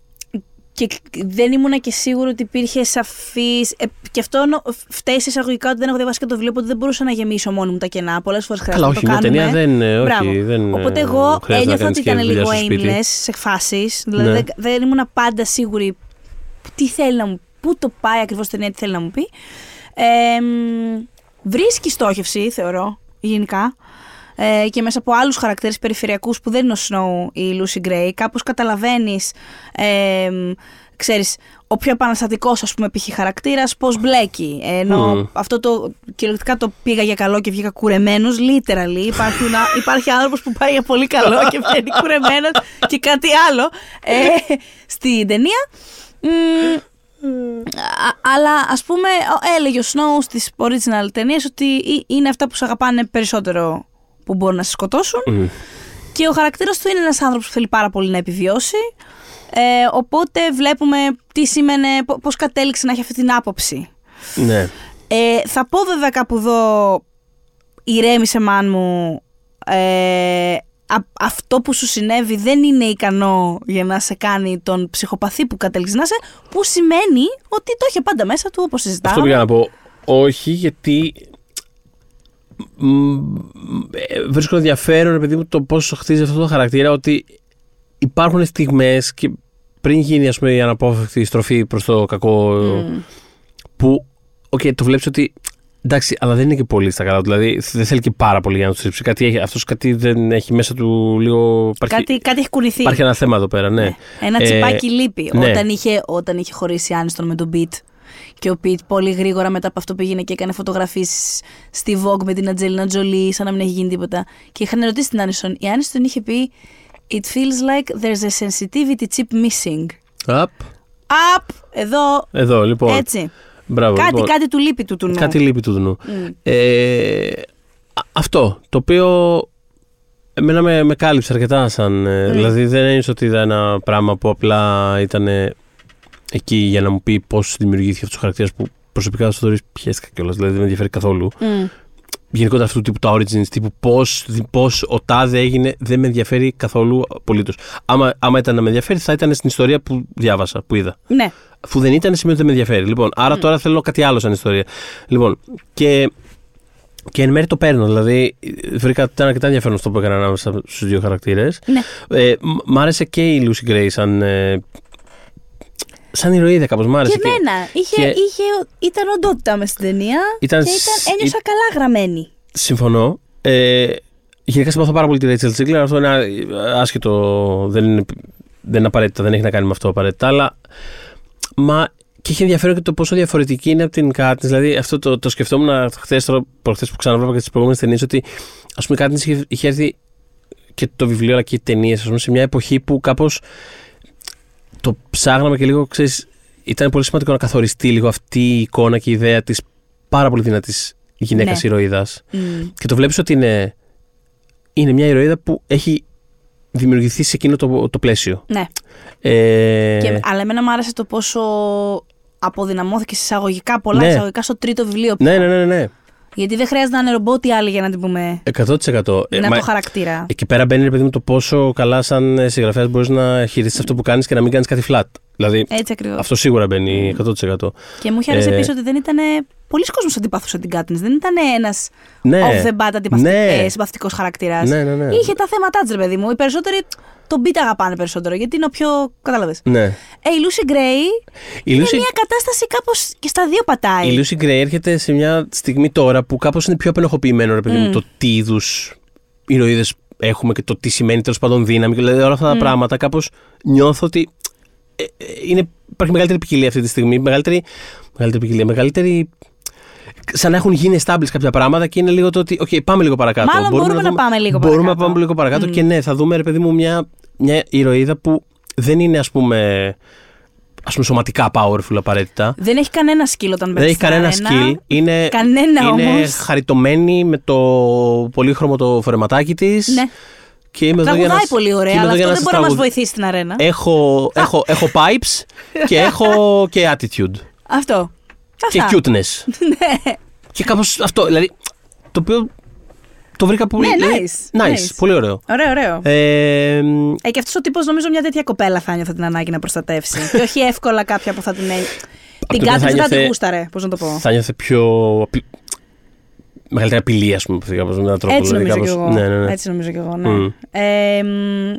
και δεν ήμουνα και σίγουρη ότι υπήρχε σαφής. Ε, και αυτό νο- φταίει σε εισαγωγικά ότι δεν έχω διαβάσει και το βιβλίο, οπότε δεν μπορούσα να γεμίσω μόνη μου τα κενά. Πολλές φορές χρειάζεται Καλά, να όχι, το μια κάνουμε. ταινία δεν. ε, Όχι, Μπράβο. δεν Οπότε ε, εγώ χρειάζεται να ένιωθα κάνεις ότι και ήταν δουλειά λίγο στο σπίτι. aimless σε φάσεις. Δηλαδή Ναι. δεν, δεν ήμουν πάντα σίγουρη τι θέλει να μου Πού το πάει ακριβώς η ταινία, τι θέλει να μου πει. Ε, μ, βρίσκει στόχευση, θεωρώ, γενικά. Ε, και μέσα από άλλους χαρακτήρες περιφερειακούς που δεν είναι ο Snow ή η Lucy Gray, κάπως καταλαβαίνεις, ε, μ, ξέρεις, ο πιο επαναστατικός ας πούμε π.χ. χαρακτήρας πώς μπλέκει. Ε, Ενώ Μμμ. αυτό το κυριολεκτικά το πήγα για καλό και βγήκα κουρεμένος, literally. Υπάρχει, ένα, υπάρχει άνθρωπος που πάει για πολύ καλό και βγαίνει κουρεμένος και κάτι άλλο ε, στην ταινία. Μ, Α- αλλά ας πούμε ο- έλεγε ο Snow στις original ταινίες ότι ε- είναι αυτά που σε αγαπάνε περισσότερο που μπορούν να σε σκοτώσουν Μμ. και ο χαρακτήρας του είναι ένας άνθρωπος που θέλει πάρα πολύ να επιβιώσει ε, οπότε βλέπουμε τι σήμαινε, πο- πώς κατέληξε να έχει αυτή την άποψη. Ναι. Ε, θα πω βέβαια κάπου εδώ ηρέμησε μάν μου ε, α- αυτό που σου συνέβη δεν είναι ικανό για να σε κάνει τον ψυχοπαθή που κατέληξε να είσαι που σημαίνει ότι το είχε πάντα μέσα του όπως Αυτό συζητάμε. πήγα να πω. Όχι, γιατί. Μ, ε, Βρίσκω ενδιαφέρον, επειδή μου, το πώς χτίζει αυτό το χαρακτήρα, ότι υπάρχουν στιγμές και πριν γίνει ας πούμε, η αναπόφευκτη στροφή προς το κακό, Μμ. που οκ, το βλέπεις ότι. Εντάξει, αλλά δεν είναι και πολύ στα καλά. του, Δηλαδή δεν θέλει και πάρα πολύ για να του τρίψει. Κάτι έχει, αυτός κάτι δεν έχει μέσα του λίγο. Υπάρχει, Κάτι, κάτι έχει κουνηθεί. υπάρχει ένα θέμα εδώ πέρα, ναι. Ένα Ε, τσιπάκι λείπει. ναι. Όταν, είχε, όταν είχε χωρίσει η Άνιστον με τον Πιτ. Και ο Πιτ πολύ γρήγορα μετά από αυτό πήγαινε και έκανε φωτογραφίες στη Vogue με την Ατζέλινα Τζολί, σαν να μην έχει γίνει τίποτα. Και είχαν ρωτήσει την Άνιστον. Η Άνιστον είχε πει It feels like there's a sensitivity chip missing. Απ, Up, εδώ, εδώ λοιπόν. έτσι. Μπράβο, κάτι, λοιπόν. κάτι του λείπει του του νου. Κάτι λείπει του νου. Μμ. Ε, α- αυτό το οποίο εμένα με, με κάλυψε αρκετά σαν. ε, Mm. Δηλαδή δεν ένιωσα ότι ήταν ένα πράγμα που απλά ήταν ε, εκεί για να μου πει πώς δημιουργήθηκε αυτός ο χαρακτήρας που προσωπικά στο θεωρείς πιέστηκα κιόλας. Δηλαδή δεν με ενδιαφέρει καθόλου. Μμ. Γενικότερα αυτού του τύπου τα origins, τύπου πώς πώς ο τάδε έγινε, δεν με ενδιαφέρει καθόλου απολύτως. Άμα, άμα ήταν να με ενδιαφέρει, θα ήταν στην ιστορία που διάβασα, που είδα. Ναι. Αφού δεν ήταν, σημαίνει ότι δεν με ενδιαφέρει. Λοιπόν, άρα τώρα θέλω κάτι άλλο σαν ιστορία. Λοιπόν, και, και εν μέρει το παίρνω. Δηλαδή, βρήκα ότι ήταν αρκετά ενδιαφέρον αυτό που έκανα ανάμεσα στους δύο χαρακτήρες. ναι. Ε, μ- μ' άρεσε και η Lucy Gray σαν. Ε, σαν ηρωίδα κάπως μ' άρεσε. Και εμένα. Είχε, και- είχε, ήταν οντότητα μες στην ταινία. Ήταν και σ- ήταν, ένιωσα καλά γραμμένη. Συμφωνώ. Ε, γενικά συμπαθώ πάρα πολύ τη Rachel Ziegler. Αυτό είναι α- άσχετο. Δεν είναι, δεν είναι απαραίτητα, δεν έχει να κάνει με αυτό απαραίτητα. Αλλά. Μα και έχει ενδιαφέρον και το πόσο διαφορετική είναι από την Katniss. Δηλαδή, αυτό το, το σκεφτόμουν χθες, προχθές που ξαναβλέπα και τις προηγούμενες ταινίες, ότι ας πούμε η Katniss είχε, είχε έρθει και το βιβλίο αλλά και οι ταινίες, ας πούμε, σε μια εποχή που κάπως το ψάχναμε και λίγο, ξέρεις, ήταν πολύ σημαντικό να καθοριστεί λίγο αυτή η εικόνα και η ιδέα της πάρα πολύ δυνατής γυναίκας Ναι. ηρωίδας Μμ. και το βλέπεις ότι είναι, είναι μια ηρωίδα που έχει δημιουργηθεί σε εκείνο το, το πλαίσιο. Ναι. Ε, Και, αλλά εμένα μου άρεσε το πόσο αποδυναμώθηκε σε εισαγωγικά, πολλά Ναι. εισαγωγικά στο τρίτο βιβλίο. ναι, ναι, ναι, ναι. Γιατί δεν χρειάζεται να είναι ρομπότι άλλοι για να την πούμε. 100%. Ε, να μα- το χαρακτήρα. Εκεί πέρα μπαίνει, ρε παιδί μου, το πόσο καλά σαν συγγραφέας μπορείς να χειριστείς αυτό που κάνεις και να μην κάνεις κάτι flat. Δηλαδή, Έτσι ακριβώς. αυτό σίγουρα μπαίνει 100%. Και μου είχε αρέσει Ε, επίσης ότι δεν ήταν. Πολλοί κόσμοι αντιπαθούσαν την Κάτνης. Δεν ήταν ένας Ναι. off the bat Ναι. συμπαθητικός χαρακτήρας. Ναι, ναι, ναι. Είχε τα θέματα της, ρε παιδί μου. Οι περισσότεροι τον Beat αγαπάνε περισσότερο. Γιατί είναι ο πιο. Κατάλαβες. Ναι. Ε, η Lucy Gray Η είναι Lucy, μια κατάσταση κάπως και στα δύο πατάει. η Lucy Gray έρχεται σε μια στιγμή τώρα που κάπως είναι πιο απενοχοποιημένο, ρε παιδί μου, Μμ. το τι είδους ηρωίδες έχουμε και το τι σημαίνει τέλος πάντων δύναμη. Δηλαδή όλα αυτά τα πράγματα κάπως νιώθω ότι ε, ε, είναι, υπάρχει μεγαλύτερη ποικιλία αυτή τη στιγμή. Μεγαλύτερη, μεγαλύτερη ποικιλία, μεγαλύτερη. Σαν να έχουν γίνει established κάποια πράγματα και είναι λίγο το ότι. Οκ, πάμε λίγο παρακάτω. Μάλλον μπορούμε να πάμε λίγο Μπορούμε να παρακάτω. πάμε λίγο παρακάτω και ναι, θα δούμε ρε παιδί μου μια, μια ηρωίδα που δεν είναι ας πούμε, ας πούμε σωματικά powerful απαραίτητα. Δεν έχει κανένα skill όταν Δεν παίζει. έχει κανένα skill. Είναι, Κανένα είναι όμως. χαριτωμένη με το πολύχρωμο το φορεματάκι της. Ναι. Και είμαι εδώ για να, Τραγουδάει σ- πολύ και ωραία, είμαι αλλά εδώ για αυτό δεν σας μπορεί να μας τραγουδ- βοηθήσει στην αρένα. Έχω, έχω, έχω pipes και έχω και attitude. Αυτό. και Αυτά. cuteness. Ναι. και κάπως αυτό. Δηλαδή, το οποίο το βρήκα πολύ. Ναι, δηλαδή, nice, nice, nice. Πολύ ωραίο. Ωραίο, ωραίο. Ε, Ε, και αυτός ο τύπος νομίζω μια τέτοια κοπέλα θα νιώθει την ανάγκη να προστατεύσει. και όχι εύκολα κάποια που θα την. έ- την το κάτσε θα δεν θα την νιώθε- γούσταρε, πώς να το πω. θα νιώθε πιο. Απει- Μεγαλύτερη απειλή, ας πούμε, κάπως, με έναν τρόπο. Έτσι δηλαδή, νομίζω κι κάπως- εγώ. Ναι, ναι, ναι. Έτσι νομίζω κι εγώ, ναι. Μμ. Ε, μ,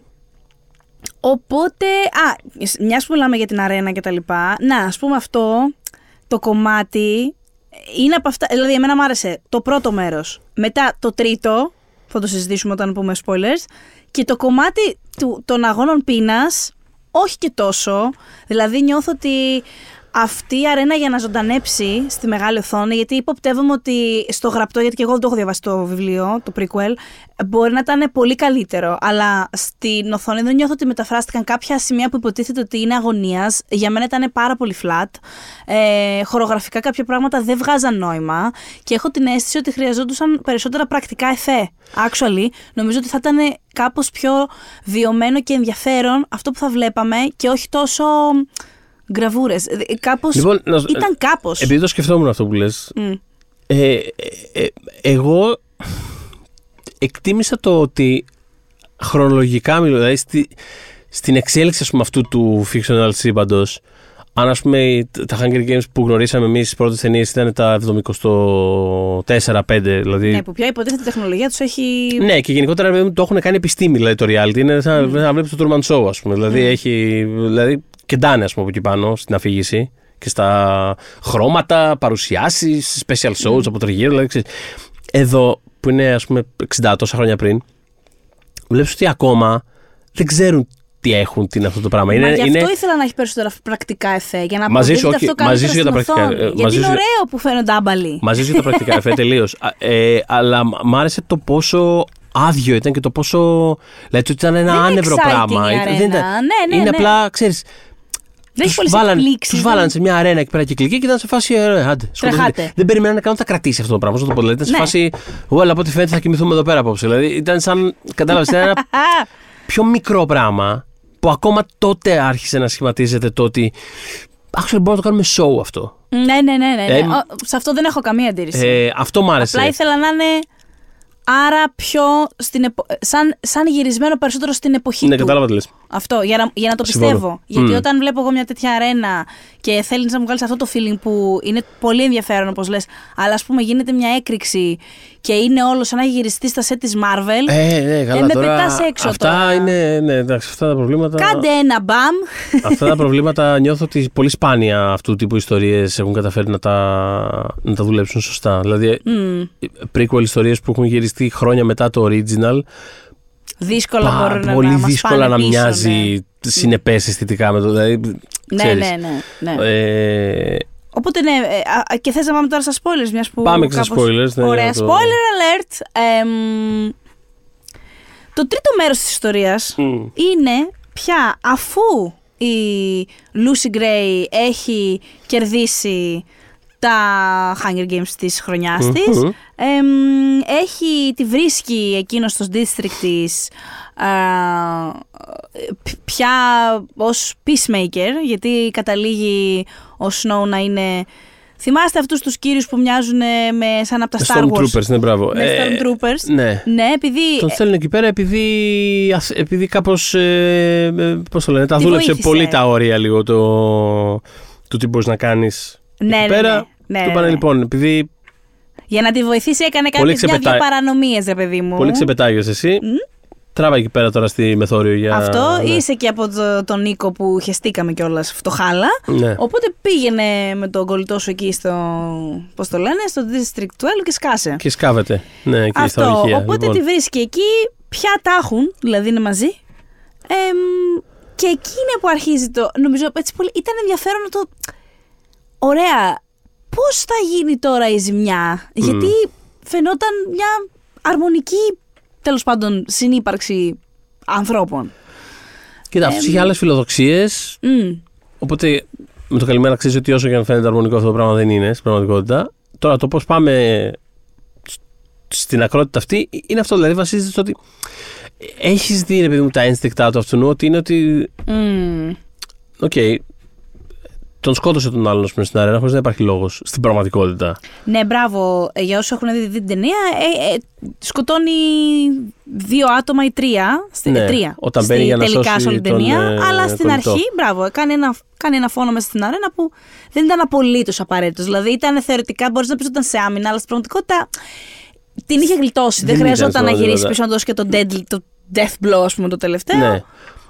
οπότε, α, μιας που μιλάμε για την αρένα και τα λοιπά, να, ας πούμε αυτό, το κομμάτι είναι από αυτά, δηλαδή εμένα μου άρεσε το πρώτο μέρος, μετά το τρίτο, θα το συζητήσουμε όταν πούμε spoilers, και το κομμάτι του, των αγώνων πείνας, όχι και τόσο, δηλαδή νιώθω ότι αυτή η αρένα για να ζωντανέψει στη μεγάλη οθόνη, γιατί υποπτεύομαι ότι στο γραπτό, γιατί και εγώ δεν το έχω διαβάσει το βιβλίο, το prequel, μπορεί να ήταν πολύ καλύτερο. Αλλά στην οθόνη δεν νιώθω ότι μεταφράστηκαν κάποια σημεία που υποτίθεται ότι είναι αγωνίας. Για μένα ήταν πάρα πολύ flat. Ε, χορογραφικά κάποια πράγματα δεν βγάζαν νόημα και έχω την αίσθηση ότι χρειαζόντουσαν περισσότερα πρακτικά εφέ. Actually, νομίζω ότι θα ήταν κάπως πιο βιωμένο και ενδιαφέρον αυτό που θα βλέπαμε και όχι τόσο γκραβούρε. Κάπως. Λοιπόν, να- ήταν κάπως. Επειδή το σκεφτόμουν αυτό που λες, ε, ε, ε, εγώ εκτίμησα το ότι χρονολογικά μιλώ, δηλαδή στη, στην εξέλιξη ας πούμε, αυτού του fictional σύμπαντος, αν ας πούμε τα Hunger Games που γνωρίσαμε εμείς στις πρώτες ταινίες ήταν τα 74-5, δηλαδή Ναι, που πια υποτίθεται η τεχνολογία τους έχει. ναι, και γενικότερα ρε παιδί μου, το έχουν κάνει επιστήμη δηλαδή, το reality. Είναι σαν να βλέπεις το Truman Show, ας πούμε. Δηλαδή έχει. Δηλαδή, και ντάνε, ας πούμε, από εκεί πάνω στην αφήγηση και στα χρώματα, παρουσιάσεις, special shows από τριγύρω. Δηλαδή, ξέρεις. Εδώ που είναι, ας πούμε, 60 τόσα χρόνια πριν, βλέπεις ότι ακόμα δεν ξέρουν τι έχουν, τι είναι αυτό το πράγμα. Μα Είναι, γι' είναι, αυτό ήθελα να έχει περισσότερα πρακτικά εφέ. Για να Μαζί σου, αποδίδεται όχι, αυτό μαζί σου καλύτερα για τα στην πρακτικά, οθόνη. ε, Γιατί μαζί είναι σου- ωραίο που φαίνονται άμπαλοι. Μαζί σου τα πρακτικά εφέ τελείως. Ε, αλλά μ' μ' άρεσε το πόσο άδειο ήταν και το πόσο. Δηλαδή, ότι ήταν ένα Δεν είναι άνευρο exciting πράγμα. η Ήταν- αρένα. δεν ήταν- Ναι, ναι, είναι ναι. απλά, ξέρεις. Δεν έχει πολλές εκπλήξεις. Τους βάλαν σε μια αρένα εκεί πέρα κυκλική και ήταν σε φάση. Ε, ρε, άντε, σκοτωθείτε. Τρεχάτε. Δεν περιμέναν να κάνουν θα κρατήσει αυτό το πράγμα. Όσο το πω. Δηλαδή, ήταν σε Ναι. φάση. Well, από ό,τι φαίνεται θα κοιμηθούμε εδώ πέρα απόψε. Δηλαδή, ήταν σαν. Κατάλαβες, ήταν ένα πιο μικρό πράγμα που ακόμα τότε άρχισε να σχηματίζεται το ότι. Actually, μπορούμε να το κάνουμε show αυτό. Ναι, ναι, ναι. ναι, ναι. Ε, Ο- σε αυτό δεν έχω καμία αντίρρηση. Ε, αυτό μ' άρεσε. Απλά ήθελα να είναι. Άρα πιο στην επο... σαν, σαν γυρισμένο περισσότερο στην εποχή Ναι, του. κατάλαβα τι λες. Αυτό, για να, για να το Συμφωνώ. πιστεύω. Γιατί Μμ. όταν βλέπω εγώ μια τέτοια αρένα και θέλεις να μου βγάλεις αυτό το feeling που είναι πολύ ενδιαφέρον, όπως λες, αλλά ας πούμε γίνεται μια έκρηξη και είναι όλος σαν να έχει γυριστεί στα set της Marvel. Ε, ναι, καλά. με τώρα, πετάς έξω αυτά τώρα. είναι. Ναι, εντάξει, αυτά τα προβλήματα. Κάντε ένα μπαμ. αυτά τα προβλήματα νιώθω ότι πολύ σπάνια αυτού του τύπου ιστορίες έχουν καταφέρει να τα, να τα δουλέψουν σωστά. Δηλαδή, Μμ. prequel ιστορίες που έχουν γυριστεί χρόνια μετά το original. Δύσκολα πα- μπορούν να πολύ να μας δύσκολα πάνε να πίσω, μοιάζει ναι. συνεπέ αισθητικά με το. Δηλαδή, Ναι, ξέρεις. ναι, ναι. ναι. Ε, Οπότε ναι, ε, α, και θες να πάμε τώρα στα spoilers, μιας που Πάμε και στα κάπως- spoilers, ναι, Ωραία, για το- spoiler alert. Εμ, το τρίτο μέρος της ιστορίας μ. είναι πια αφού η Lucy Gray έχει κερδίσει τα Hunger Games της χρονιάς της, Μμμ. εμ, έχει, τη βρίσκει εκείνος στο district της α, π- πια ως peacemaker, γιατί καταλήγει ο Snow να είναι... Θυμάστε αυτούς τους κύριους που μοιάζουν με, σαν από τα Star Wars. Stormtroopers, ναι, μπράβο. Με Ε, Stormtroopers. ναι. Ναι, επειδή... Τον στέλνουν εκεί πέρα επειδή, αθ- επειδή κάπως, ε, ε, πώς το λένε, τα Τη δούλεψε βοήθησε. πολύ τα όρια λίγο το, του τι μπορείς να κάνεις Ναι, εκεί ναι, πέρα. ναι. Ναι, του ναι, είπανε ναι. λοιπόν, επειδή Για να τη βοηθήσει έκανε Πολύ κάποιες μια-δυο ξεπετά- παρανομίες, ρε παιδί μου. πολύ ξεπετάγιος εσύ, τράβα εκεί πέρα τώρα στη μεθόριο για... Αυτό ναι. είσαι και από το, τον Νίκο που χεστήκαμε κιόλας φτωχάλα. Ναι. Οπότε πήγαινε με τον κολλητό σου εκεί στο. Πώς το λένε, στο District 12 και σκάσε. Και σκάβεται, ναι, εκεί στα Αυτό. ορυχεία. Οπότε λοιπόν. τη βρίσκει εκεί. πια τα έχουν, δηλαδή είναι μαζί. Εμ, και εκεί είναι που αρχίζει το. Νομίζω έτσι πολύ. Ήταν ενδιαφέρον να το. Ωραία. Πώς θα γίνει τώρα η ζημιά, Γιατί φαινόταν μια αρμονική τέλος πάντων συνύπαρξη ανθρώπων. Κοίτα, αυτός είχε άλλες φιλοδοξίες. Μμ. Οπότε με το καλημέρα ξέρεις ότι όσο και αν φαίνεται αρμονικό αυτό το πράγμα δεν είναι στην πραγματικότητα. Τώρα το πώς πάμε σ- στην ακρότητα αυτή είναι αυτό. Δηλαδή βασίζεται στο ότι έχεις δει, ρε παιδί μου, τα ένστικτα του αυτού ότι είναι ότι. Μμ. Οκ, τον σκότωσε τον άλλον ας πούμε, στην αρένα χωρίς να υπάρχει λόγος στην πραγματικότητα. Ναι, μπράβο. Ε, Για όσους έχουν δει την ταινία, ε, ε, σκοτώνει δύο άτομα ή τρία. Στη, Ναι, ε, τρία. όταν στη- μπαίνει για να τελικά σώσει σε όλη την τον, ταινία. ε, αλλά στην κολλητό. αρχή, μπράβο, κάνει ένα, κάνει ένα φόνο μέσα στην αρένα που δεν ήταν απολύτως απαραίτητος. Δηλαδή ήταν θεωρητικά, μπορείς να πεις ότι ήταν σε άμυνα, αλλά στην πραγματικότητα την είχε γλιτώσει. Δεν, Δεν ήταν χρειαζόταν να στην γυρίσει πραγματικότητα. πίσω να δώσει και το, deadly, το death blow, ας πούμε, το τελευταίο. Ναι.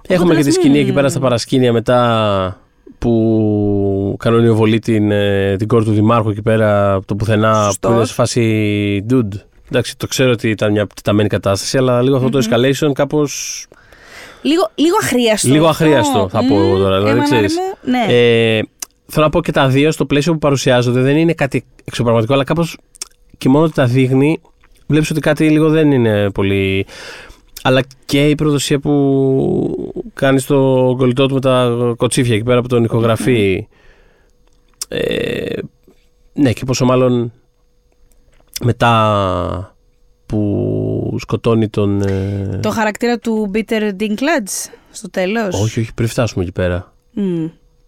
Έχουμε και τη λες, σκηνή μμμ. εκεί πέρα στα παρασκήνια μετά που κανονίζει ο Βολή την, ε, την κόρη του Δημάρχου εκεί πέρα από το πουθενά Σωστός. που είναι σε φάση dude. Εντάξει, το ξέρω ότι ήταν μια τεταμένη κατάσταση, αλλά λίγο αυτό το escalation κάπω. Λίγο, λίγο αχρίαστο. Λίγο αυτό. αχρίαστο θα πω εγώ τώρα. Δηλαδή, Εμένα, ξέρεις. ρε μου, ναι. Ε, θέλω να πω και τα δύο στο πλαίσιο που παρουσιάζονται δεν είναι κάτι εξωπραγματικό, αλλά κάπως και μόνο ότι τα δείχνει, βλέπεις ότι κάτι λίγο δεν είναι πολύ. Αλλά και η προδοσία που κάνεις στο κολλητό του με τα κοτσίφια εκεί πέρα που τον ηχογραφεί. Ε, ναι, και πόσο μάλλον μετά που σκοτώνει τον. ε, Το χαρακτήρα του Peter Dinklage στο τέλος. Όχι, όχι, πριν φτάσουμε εκεί πέρα.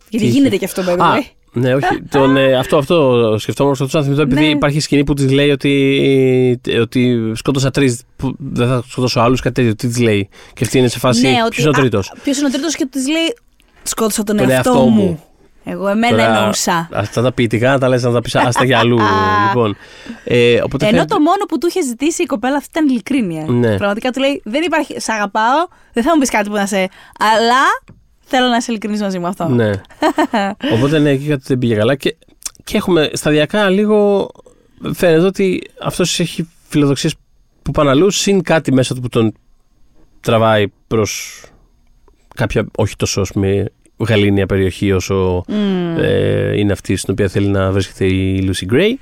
Γιατί Τι γίνεται είχε; και αυτό, by the Α, way. Ναι, όχι. Τον, ε, αυτό, αυτό σκεφτόμουν στο να θυμηθώ, επειδή Ναι. υπάρχει σκηνή που της λέει ότι, ότι σκότωσα τρεις, δεν θα σκοτώσω άλλους, κάτι τέτοιο. Τι της λέει. Και αυτή είναι σε φάση. Ναι, Ποιος είναι ο τρίτος. Ποιος είναι ο τρίτος και της λέει. Σκότωσα τον, Τον εαυτό, εαυτό μου. μου. Εγώ εμένα εννοούσα. Αυτά τα ποιητικά να τα λες, να τα πεις άστα για αλλού. λοιπόν. Ε, οπότε Ενώ φαίνεται- το μόνο που του είχε ζητήσει η κοπέλα αυτή ήταν ειλικρίνεια. Ναι. Πραγματικά του λέει: Δεν υπάρχει. Σ' αγαπάω, δεν θα μου πεις κάτι που να σε. Αλλά θέλω να είσαι ειλικρινής μαζί μου αυτό. Ναι. Οπότε ναι, εκεί κάτι δεν πήγε καλά. Και, και έχουμε σταδιακά λίγο. Φαίνεται ότι αυτός έχει φιλοδοξίες που πάνε αλλού, συν κάτι μέσα του που τον τραβάει προς κάποια όχι τόσο ας πούμε, γαλήνια περιοχή όσο ε, είναι αυτή στην οποία θέλει να βρίσκεται η Lucy Gray.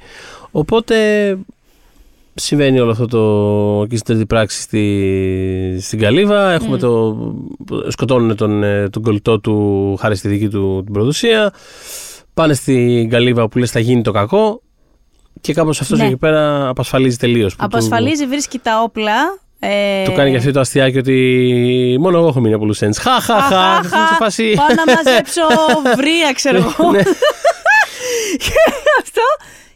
Οπότε συμβαίνει όλο αυτό το και στην τρίτη πράξη στη, στην Καλύβα. Έχουμε το. σκοτώνουν τον, ε, τον κολλητό του χάρη στη δική του την προδοσία. Πάνε στην Καλύβα που λες θα γίνει το κακό. Και κάπως αυτός Ναι. εκεί πέρα απασφαλίζει τελείως. Απασφαλίζει, βρίσκει τα όπλα. Ε, Του κάνει και αυτό το αστιάκι ότι μόνο εγώ έχω μείνει από Λουσέντ. Χα, χα, χα. Αχ, Σε φάση. Πάω να μαζέψω βρία, ξέρω εγώ. Ναι. και αυτό.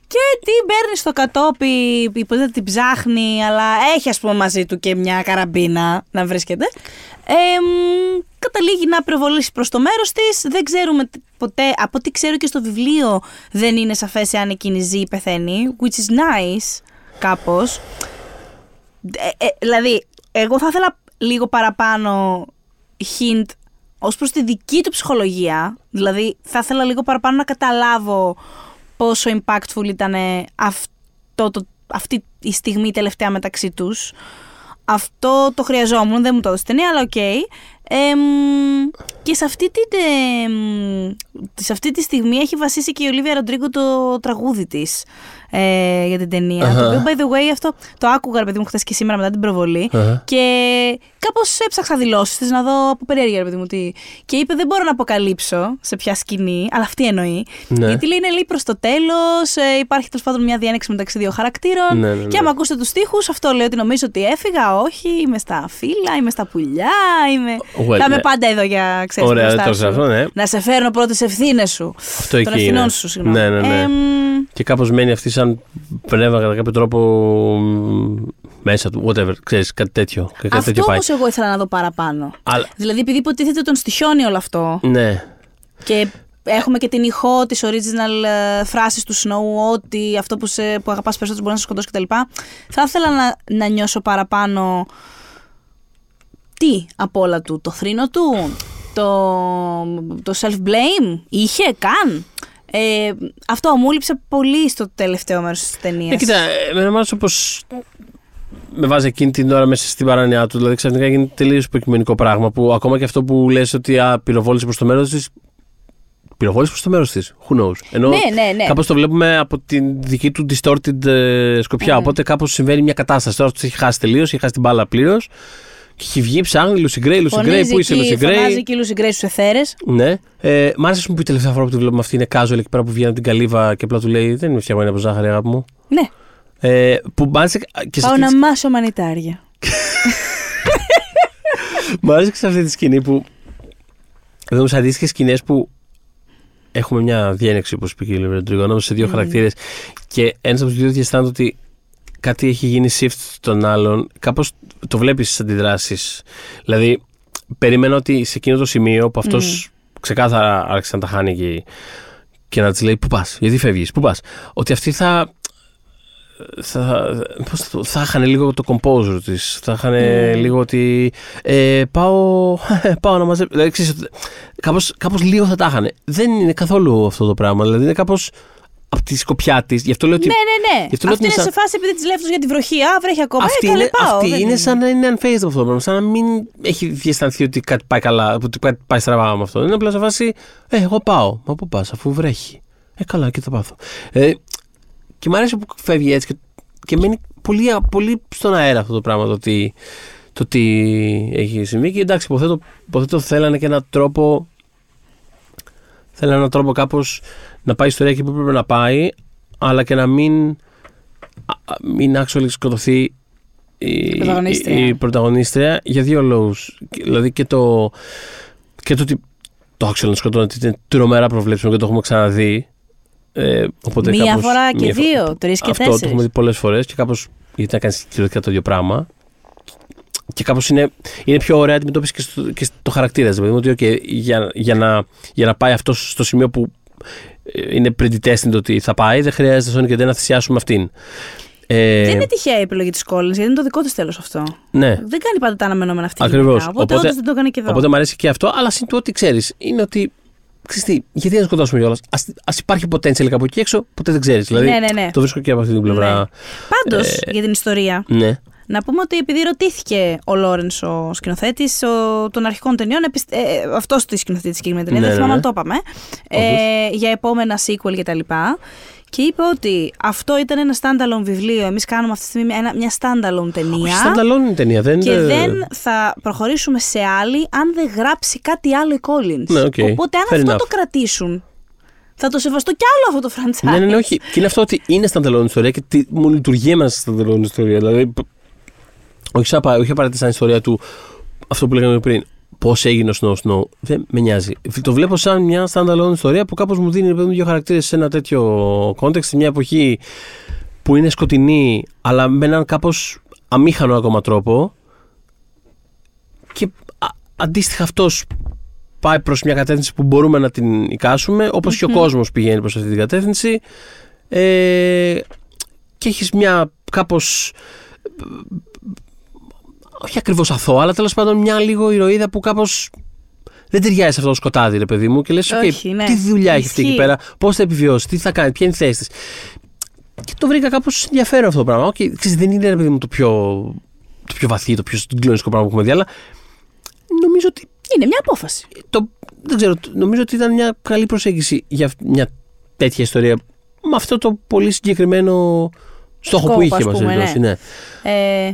Και την παίρνει στο κατόπι, υποτίθεται την ψάχνει, αλλά έχει ας πούμε μαζί του και μια καραμπίνα να βρίσκεται. Ε, μ, καταλήγει να πυροβολήσει προς το μέρος της. Δεν ξέρουμε τι- ποτέ, από ό,τι ξέρω και στο βιβλίο δεν είναι σαφές αν εκείνη ζει ή πεθαίνει, which is nice κάπως. Ε, ε, δηλαδή, εγώ θα ήθελα λίγο παραπάνω hint ως προς τη δική του ψυχολογία. Δηλαδή, θα ήθελα λίγο παραπάνω να καταλάβω πόσο impactful ήταν αυτό το, αυτή η στιγμή τελευταία μεταξύ τους. Αυτό το χρειαζόμουν, δεν μου το έδωσε η ταινία, αλλά οκ. Εμ, και σε αυτή, την, εμ, σε αυτή τη στιγμή έχει βασίσει και η Ολίβια Ροντρίγκο το τραγούδι της ε, για την ταινία. Αχα. Το οποίο, by the way, αυτό το άκουγα, ρε παιδί μου, χθες και σήμερα μετά την προβολή. Αχα. Και κάπως έψαξα δηλώσεις της να δω από περίεργα, ρε παιδί μου. Τι. Και είπε: Δεν μπορώ να αποκαλύψω σε ποια σκηνή, αλλά αυτή εννοεί. Ναι. Γιατί λέει είναι λέει προς το τέλος, ε, υπάρχει τέλος πάντων μια διένεξη μεταξύ δύο χαρακτήρων. Ναι, ναι, ναι. Και άμα ακούσετε τους τοίχου, αυτό λέει ότι νομίζω ότι έφυγα. Όχι, είμαι στα φύλλα, είμαι στα πουλιά. Είμαι... Well, θα είμαι ναι. πάντα εδώ για ξέρεις, Ωραία, μπροστά δεν το σου. ξέρω αυτό, ναι. Να σε φέρνω πρώτες ευθύνες σου. Αυτό Των εκεί ευθυνών είναι. σου, συγγνώμη. Ναι, ναι, ναι. Εμ, Και κάπως μένει αυτή σαν πνεύμα κατά κάποιο τρόπο μ, μέσα του. Whatever, ξέρεις, κάτι τέτοιο. Και κάτι αυτό τέτοιο πάει. όμως εγώ ήθελα να δω παραπάνω. Αλλά, Δηλαδή, επειδή υποτίθεται τον στοιχιώνει όλο αυτό. ναι. Και έχουμε και την ηχό τη original ε, φράση του Snow ότι αυτό που, σε, που αγαπάς περισσότερο μπορείς να σε σκοτώσει κτλ. Θα ήθελα να, να νιώσω παραπάνω τι από όλα του. Το θρήνο του, το, το self-blame, είχε καν. Ε, αυτό μου λείψε πολύ στο τελευταίο μέρος της ταινίας. Ε, κοίτα, εμένα μου άρεσε πως με βάζει εκείνη την ώρα μέσα στην παράνοια του. Δηλαδή ξαφνικά γίνει τελείως υποκειμενικό πράγμα. Που ακόμα και αυτό που λες ότι α, πυροβόλησε προς το μέρος της. Πυροβόλησε προς το μέρος της. Who knows. Ενώ Ναι, ναι, ναι. κάπως το βλέπουμε από την δική του distorted ε, σκοπιά. Mm. Οπότε κάπως συμβαίνει μια κατάσταση. Τώρα τους έχει χάσει τελείως, έχει χάσει την μπάλα πλήρως. Και έχει βγει, ψάχνει, Lucy Gray, Lucy Gray, Φωνίζει πού είσαι εκεί, Lucy Gray; Φωνάζει εκεί η Lucy Gray στους εθέρες. Ναι. Ε, μ' άρεσε ας πούμε, που η τελευταία φορά που τη βλέπουμε αυτή είναι casual εκεί πέρα που βγαίνει από την καλύβα και απλά του λέει Δεν είμαι φτιαγμένη από ζάχαρη, αγάπη μου. Ναι, Ε, που μ' άρεσε και σε πάω αυτή να τη- μάσω μανιτάρια. Μ' άρεσε και σε αυτή τη σκηνή που. Εδώ σε αντίστοιχες σκηνές που έχουμε μια διένεξη, όπως είπε και η Λεβρεντρίγο, ανάμεσα σε δύο Μμμ. χαρακτήρες και ένας από τους δύο διαισθάνεται ότι κάτι έχει γίνει shift στον άλλον. Κάπως το βλέπεις στις αντιδράσεις. Δηλαδή, περίμενα ότι σε εκείνο το σημείο που αυτός Μμ. ξεκάθαρα άρχισε να τα χάνει και, και να της λέει: Πού πας, γιατί φεύγεις, πού πας; Ότι αυτή θα. Θα, πώς θα, το- θα είχαν λίγο το composure της. Θα είχαν Μμ. λίγο ότι. Ε, πάω, πάω να μαζέψω. Δηλαδή, ξέρεις, ότι κάπως, κάπως λίγο θα τα είχαν. Δεν είναι καθόλου αυτό το πράγμα. Δηλαδή, είναι κάπως από τη σκοπιά της. Γι' αυτό λέω ότι. Ναι, ναι, ναι. Γι' αυτό λέω Αυτή ότι είναι είναι σε φάση επειδή της λέει αυτός για τη βροχή. Α, βρέχει ακόμα. Αυτή, ε, καλέ, είναι, πάω. αυτή Δεν είναι σαν να είναι unfazed αυτό το πράγμα. Σαν να μην έχει διαισθανθεί ότι κάτι πάει καλά, ότι κάτι πάει στραβά με αυτό. Είναι απλά σε φάση, Ε, εγώ πάω. Μα πού πας, αφού βρέχει. Ε, καλά, και θα πάθω. Ε, και μου αρέσει που φεύγει έτσι και, και μένει πολύ, πολύ στον αέρα αυτό το πράγμα. Το ότι, το ότι έχει συμβεί. Και εντάξει, υποθέτω, υποθέτω θέλανε και έναν τρόπο. Θέλανε έναν τρόπο κάπως να πάει η ιστορία εκεί που πρέπει να πάει, αλλά και να μην, α- α- μην actually σκοτωθεί η, Πρωταγωνίστρια. η, η πρωταγωνίστρια για δύο λόγους. Δηλαδή και το, και το ότι το actual να σκοτώνεται είναι τρομερά προβλέψιμο και το έχουμε ξαναδεί. Ε, οπότε Μία κάπως- φορά και μία φο- δύο, τρεις και Αυτό το τέσσερις. έχουμε δει πολλές φορές και κάπως. Γιατί να κάνεις κυριολεκτικά το ίδιο πράγμα. Και κάπως είναι, είναι πιο ωραία αντιμετώπιση και στο, και στο χαρακτήρα. Δηλαδή, ότι okay, για, για, να, για να πάει αυτό στο σημείο που ε, είναι predestined ότι θα πάει, δεν χρειάζεται στον και να θυσιάσουμε αυτήν. Ε, Δεν είναι τυχαία η επιλογή της Collins, γιατί είναι το δικό της τέλος αυτό. ναι. Δεν κάνει πάντα τα αναμενόμενα αυτή. η Ακριβώς. γυναίκα, Οπότε, Οπότε- όντως δεν το έκανε και εδώ. Οπότε μου αρέσει και αυτό, αλλά συν το ότι ξέρεις, είναι ότι. Ξέρεις τι, γιατί να σκοτώσουμε κιόλας; Α υπάρχει potential κάπου εκεί έξω, ποτέ δεν ξέρεις. Δηλαδή, ναι, ναι, ναι. το βρίσκω και από αυτή την πλευρά. Πάντως, ε, για την ιστορία, Ναι. να πούμε ότι επειδή ρωτήθηκε ο Λόρενς, ο σκηνοθέτης των αρχικών ταινιών, επιστε... ε, αυτός τη σκηνοθέτη συγκεκριμένη ταινία, Ναι, δεν ναι, θυμάμαι ναι. αν το είπαμε, ε, για επόμενα sequel κτλ. Και είπε ότι αυτό ήταν ένα standalone βιβλίο. Εμείς κάνουμε αυτή τη στιγμή ένα, μια standalone ταινία. Όχι, στανταλόν είναι η ταινία. Δεν Και είναι- δεν θα προχωρήσουμε σε άλλη αν δεν γράψει κάτι άλλο η Collins. Ναι, οκ. Οπότε αν Fair αυτό enough. το κρατήσουν, θα το σεβαστώ κι άλλο αυτό το franchise. Ναι, ναι, ναι, όχι. Και είναι αυτό ότι είναι standalone ιστορία και τι, μου λειτουργεί μέσα στη standalone ιστορία. Δηλαδή, π- όχι, σαν, πα- όχι απαραίτητα σαν ιστορία του αυτό που λέγαμε πριν. Πώς έγινε ο Snow Snow, δεν με νοιάζει. Το βλέπω σαν μια standalone ιστορία που κάπως μου δίνει ρε παιδί μου, δύο χαρακτήρες σε ένα τέτοιο context, σε μια εποχή που είναι σκοτεινή, αλλά με έναν κάπως αμήχανο ακόμα τρόπο. Και α, αντίστοιχα αυτός πάει προς μια κατεύθυνση που μπορούμε να την εικάσουμε, όπως και ο κόσμος πηγαίνει προς αυτή την κατεύθυνση. Ε, και έχεις μια κάπως όχι ακριβώς αθώα, αλλά τέλος πάντων μια λίγο ηρωίδα που κάπως δεν ταιριάζει σε αυτό το σκοτάδι, ρε παιδί μου, και λες, «OK, Όχι, ναι. τι δουλειά έχει αυτή εκεί Ισχύει. πέρα, πώς θα επιβιώσεις, τι θα κάνεις, ποια είναι η θέση της. Και το βρήκα κάπως ενδιαφέρον αυτό το πράγμα. Οκ, ξέρεις, δεν είναι, ρε παιδί μου, το πιο, το πιο βαθύ, το πιο συγκλονιστικό πράγμα που έχουμε δει, αλλά νομίζω ότι Είναι μια απόφαση. το, δεν ξέρω, το- νομίζω ότι ήταν μια καλή προσέγγιση για μια τέτοια ιστορία με αυτό το πολύ συγκεκριμένο στόχο Σκόπο, που είχε ας μας πούμε, δώσει. Ναι. Ε,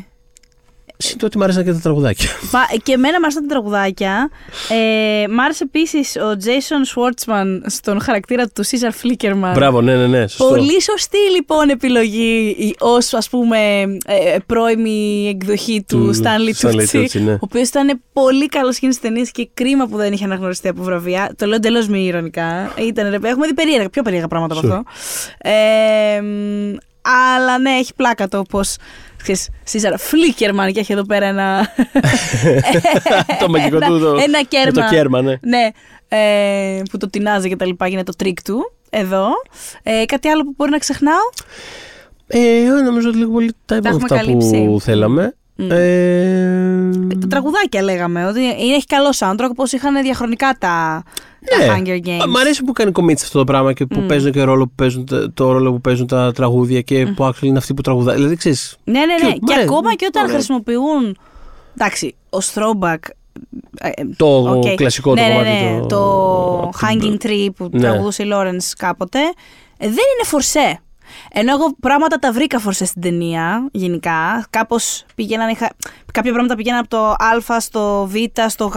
Συν το ότι μου άρεσαν και τα τραγουδάκια. Μα- και εμένα μου άρεσαν τα τραγουδάκια. Ε, μ' άρεσε επίσης ο Jason Schwartzman στον χαρακτήρα του Caesar Flickerman. Μπράβο, ναι, ναι, ναι. Σωστό. Πολύ σωστή λοιπόν επιλογή ως ας πούμε ε, πρώιμη εκδοχή του, Του Stanley Stanley Tucci, Tucci, ναι. ο οποίος ήταν πολύ καλός στις ταινίες και κρίμα που δεν είχε αναγνωριστεί από βραβεία. Το λέω εντελώς μη ηρωνικά. Ήταν, ρε, έχουμε δει περίεργα, πιο περίεργα πράγματα από Sure. αυτό. Ε, μ, αλλά ναι, έχει πλάκα το πώς Ξέρεις, Σίζαρα Φλίκερμαν και έχει εδώ πέρα ένα. το μαγικό ένα, του. Το, ένα κέρμα. με το κέρμα, ναι. Ναι, ε, που το τινάζει και τα λοιπά, γίνεται το τρικ του. Εδώ. Ε, κάτι άλλο που μπορεί να ξεχνάω; Ε, νομίζω ότι λίγο πολύ τα είπαμε έχουμε αυτά καλύψει. που θέλαμε. Ε, Τα τραγουδάκια λέγαμε, ότι είναι- έχει καλό soundtrack, όπως είχαν διαχρονικά τα, ναι. τα Hunger Games. Μ' αρέσει που κάνει commit σε αυτό το πράγμα και που παίζουν και ρόλο που παίζουν, τα- το ρόλο που παίζουν τα τραγούδια και που actually είναι αυτοί που τραγουδάνε. Δηλαδή, ξέρεις, Ναι, ναι, ναι. Cute, μ' Και αρέσει. ακόμα και όταν Ωραία. χρησιμοποιούν. Εντάξει, ω throwback. ε, ε, Το οκ. κλασικό το ναι, ναι, κομμάτι, ναι, το- το από Hanging την- Tree που Ναι. τραγουδούσε η Lawrence κάποτε. ε, δεν είναι φορσέ. Ενώ εγώ πράγματα τα βρήκα φορσές στην ταινία, γενικά. Κάπως πηγαίναν. Είχα, κάποια πράγματα πηγαίναν από το Α στο Β, στο Γ.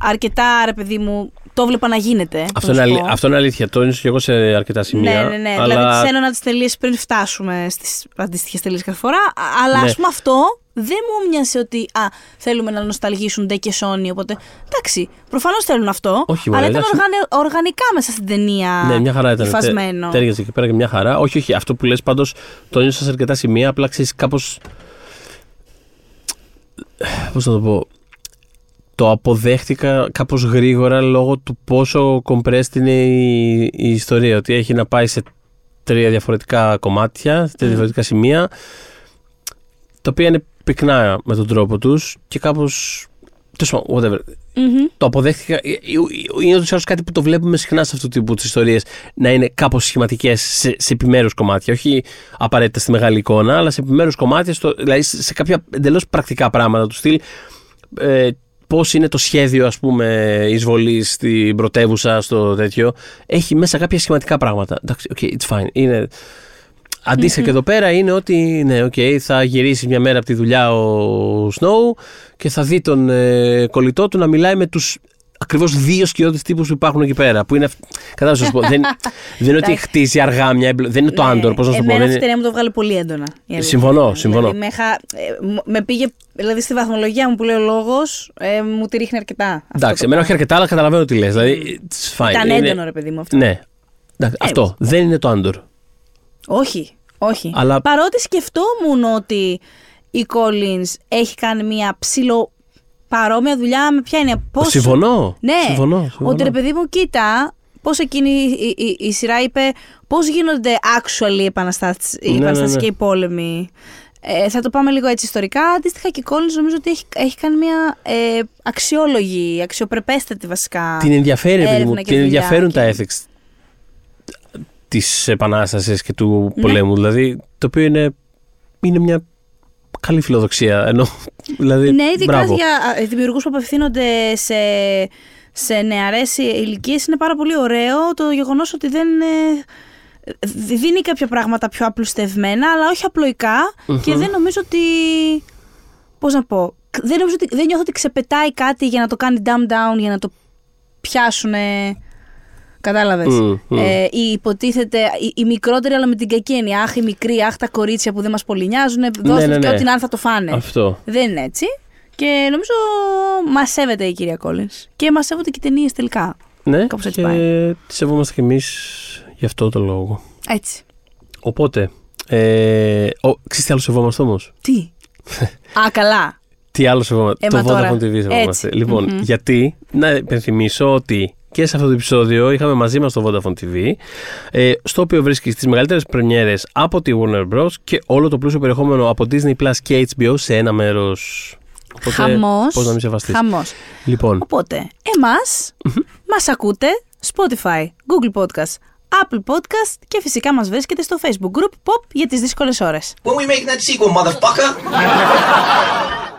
Αρκετά, ρε παιδί μου, το βλέπα να γίνεται. αυτό, θα είναι σου αλη- πω. αυτό είναι αλήθεια. Το ένιωσα και εγώ σε αρκετά σημεία. Ναι, ναι, ναι. Αλλά... Δηλαδή τι ένωνα τις τελείε πριν φτάσουμε στις αντίστοιχες τελείες κάθε φορά. Α- Αλλά Ναι. ας πούμε αυτό δεν μου μοιάσε ότι α, θέλουμε να νοσταλγήσουν Ντε και Sony. Οπότε εντάξει, προφανώς θέλουν αυτό. Όχι, αλλά μωρέ, ήταν εντάξει. οργανε- οργανικά μέσα στην ταινία. Ναι, μια χαρά ήταν. Υφασμένο. Τε- Τέριαζε εκεί πέρα και μια χαρά. Όχι, όχι. Αυτό που λες πάντως το ένιωσα σε αρκετά σημεία. Απλά ξέρεις κάπως. Πώς να το πω. Το αποδέχτηκα κάπως γρήγορα λόγω του πόσο compressed είναι η, η ιστορία. Ότι έχει να πάει σε τρία διαφορετικά κομμάτια, σε τρία διαφορετικά σημεία, τα οποία είναι πυκνά με τον τρόπο τους και κάπως. τέλος πάντων, whatever. Μμμ. Το αποδέχτηκα. Ε, ε, ε, Είναι ούτω κάτι που το βλέπουμε συχνά σε αυτού του τύπου τις ιστορίες να είναι κάπως σχηματικές σε, σε επιμέρους κομμάτια. Όχι απαραίτητα στη μεγάλη εικόνα, αλλά σε επιμέρους κομμάτια, στο, δηλαδή σε κάποια εντελώς πρακτικά πράγματα του στυλ. Ε, Πώς είναι το σχέδιο, ας πούμε, εισβολής στην πρωτεύουσα, στο τέτοιο. Έχει μέσα κάποια σχηματικά πράγματα. Εντάξει, okay, it's fine. Είναι... Αντίστοιχα και εδώ πέρα είναι ότι ναι, okay, θα γυρίσει μια μέρα από τη δουλειά ο Snow και θα δει τον ε, κολλητό του να μιλάει με τους ακριβώς δύο σκιώδεις τύπους που υπάρχουν εκεί πέρα. Που είναι, αυ- κατάλαβες να σου πω, δεν, δεν είναι ότι Εντάξει. χτίζει αργά μια εμπλο- Δεν είναι το Ναι, Άντορ, πώς να σου το πω. Εμένα δεν αυτή η είναι- ταινία μου το βγάλε πολύ έντονα. η αλήθεια Συμφωνώ, είναι. συμφωνώ. Δηλαδή, με, χα- ε, μου- με πήγε, δηλαδή στη βαθμολογία μου που λέει ο λόγος, ε, μου τη ρίχνει αρκετά. αυτό Εντάξει, το εμένα όχι πράγμα. αρκετά, αλλά καταλαβαίνω τι λες. Δηλαδή, it's fine. Ήταν Είναι- έντονο, ρε παιδί μου αυτό. Ναι. Εντάξει, Ε, αυτό. Δεν είναι το Άντορ. Όχι, όχι. Αλλά- Παρότι σκεφτόμουν ότι η Collins έχει κάνει μια ψηλο παρόμοια δουλειά με ποια είναι. Πώς... Συμφωνώ. Ναι, Συμφωνώ, συμφωνώ. ότι ρε παιδί μου, κοίτα, πώς εκείνη η, η, η σειρά είπε πώς γίνονται actually οι, επαναστάτες- οι Ναι, ναι, επαναστατικοί ναι. πόλεμοι. Ε, θα το πάμε λίγο έτσι ιστορικά. Αντίστοιχα και η Collins νομίζω ότι έχει, έχει κάνει μια ε, αξιόλογη, αξιοπρεπέστατη βασικά. Την ενδιαφέρει, παιδί μου, έρευνα και την δουλειά ενδιαφέρουν και- τα ethics της επανάστασης και του Ναι. πολέμου. Δηλαδή, το οποίο είναι, είναι μια καλή φιλοδοξία. Ενώ, δηλαδή, Ναι, ειδικά μπράβο. για δημιουργούς που απευθύνονται σε, σε νεαρές ηλικίες είναι πάρα πολύ ωραίο το γεγονός ότι δεν. ε, δίνει κάποια πράγματα πιο απλουστευμένα, αλλά όχι απλοϊκά και δεν νομίζω ότι. Πώς να πω. Δεν, νομίζω ότι, δεν νιώθω ότι ξεπετάει κάτι για να το κάνει dumb down, για να το πιάσουν. Κατάλαβες. Μμ, μμ. Ε, ή υποτίθεται η, η μικρότερη, αλλά με την κακή έννοια. Αχ, η μικρή, αχ, τα κορίτσια που δεν μας πολύ νοιάζουν. Δώστε ναι, και ναι. ό,τι να είναι θα το φάνε. Αυτό. Δεν είναι έτσι. Και νομίζω μα σέβεται η κυρία Κόλλινς. Και μα σέβονται και οι ταινίες τελικά. Ναι, Κάπως έτσι και πάει. τη σεβόμαστε κι εμείς γι' αυτό το λόγο. Έτσι. Οπότε, ε, ο, ξέρεις τι άλλο σεβόμαστε όμως; Τι; Α, καλά. Τι άλλο σεβόμαστε; Ε, το μα τώρα. Vodafone TV σεβόμαστε. Έτσι. Λοιπόν, Μμμ. γιατί, να υπενθυμίσω ότι και σε αυτό το επεισόδιο είχαμε μαζί μας το Vodafone TV, ε, στο οποίο βρίσκει τις μεγαλύτερες πρεμιέρες από τη Warner Bros. και όλο το πλούσιο περιεχόμενο από Disney Plus και HBO σε ένα μέρος. Οπότε, Χαμός. Πώς να μην σεβαστείς. Χαμός. Λοιπόν, Οπότε, εμάς μας ακούτε Spotify, Google Podcast, Apple Podcast και φυσικά μας βρίσκεται στο Facebook group Pop για τις δύσκολες ώρες. When we making that sequel, motherfucker?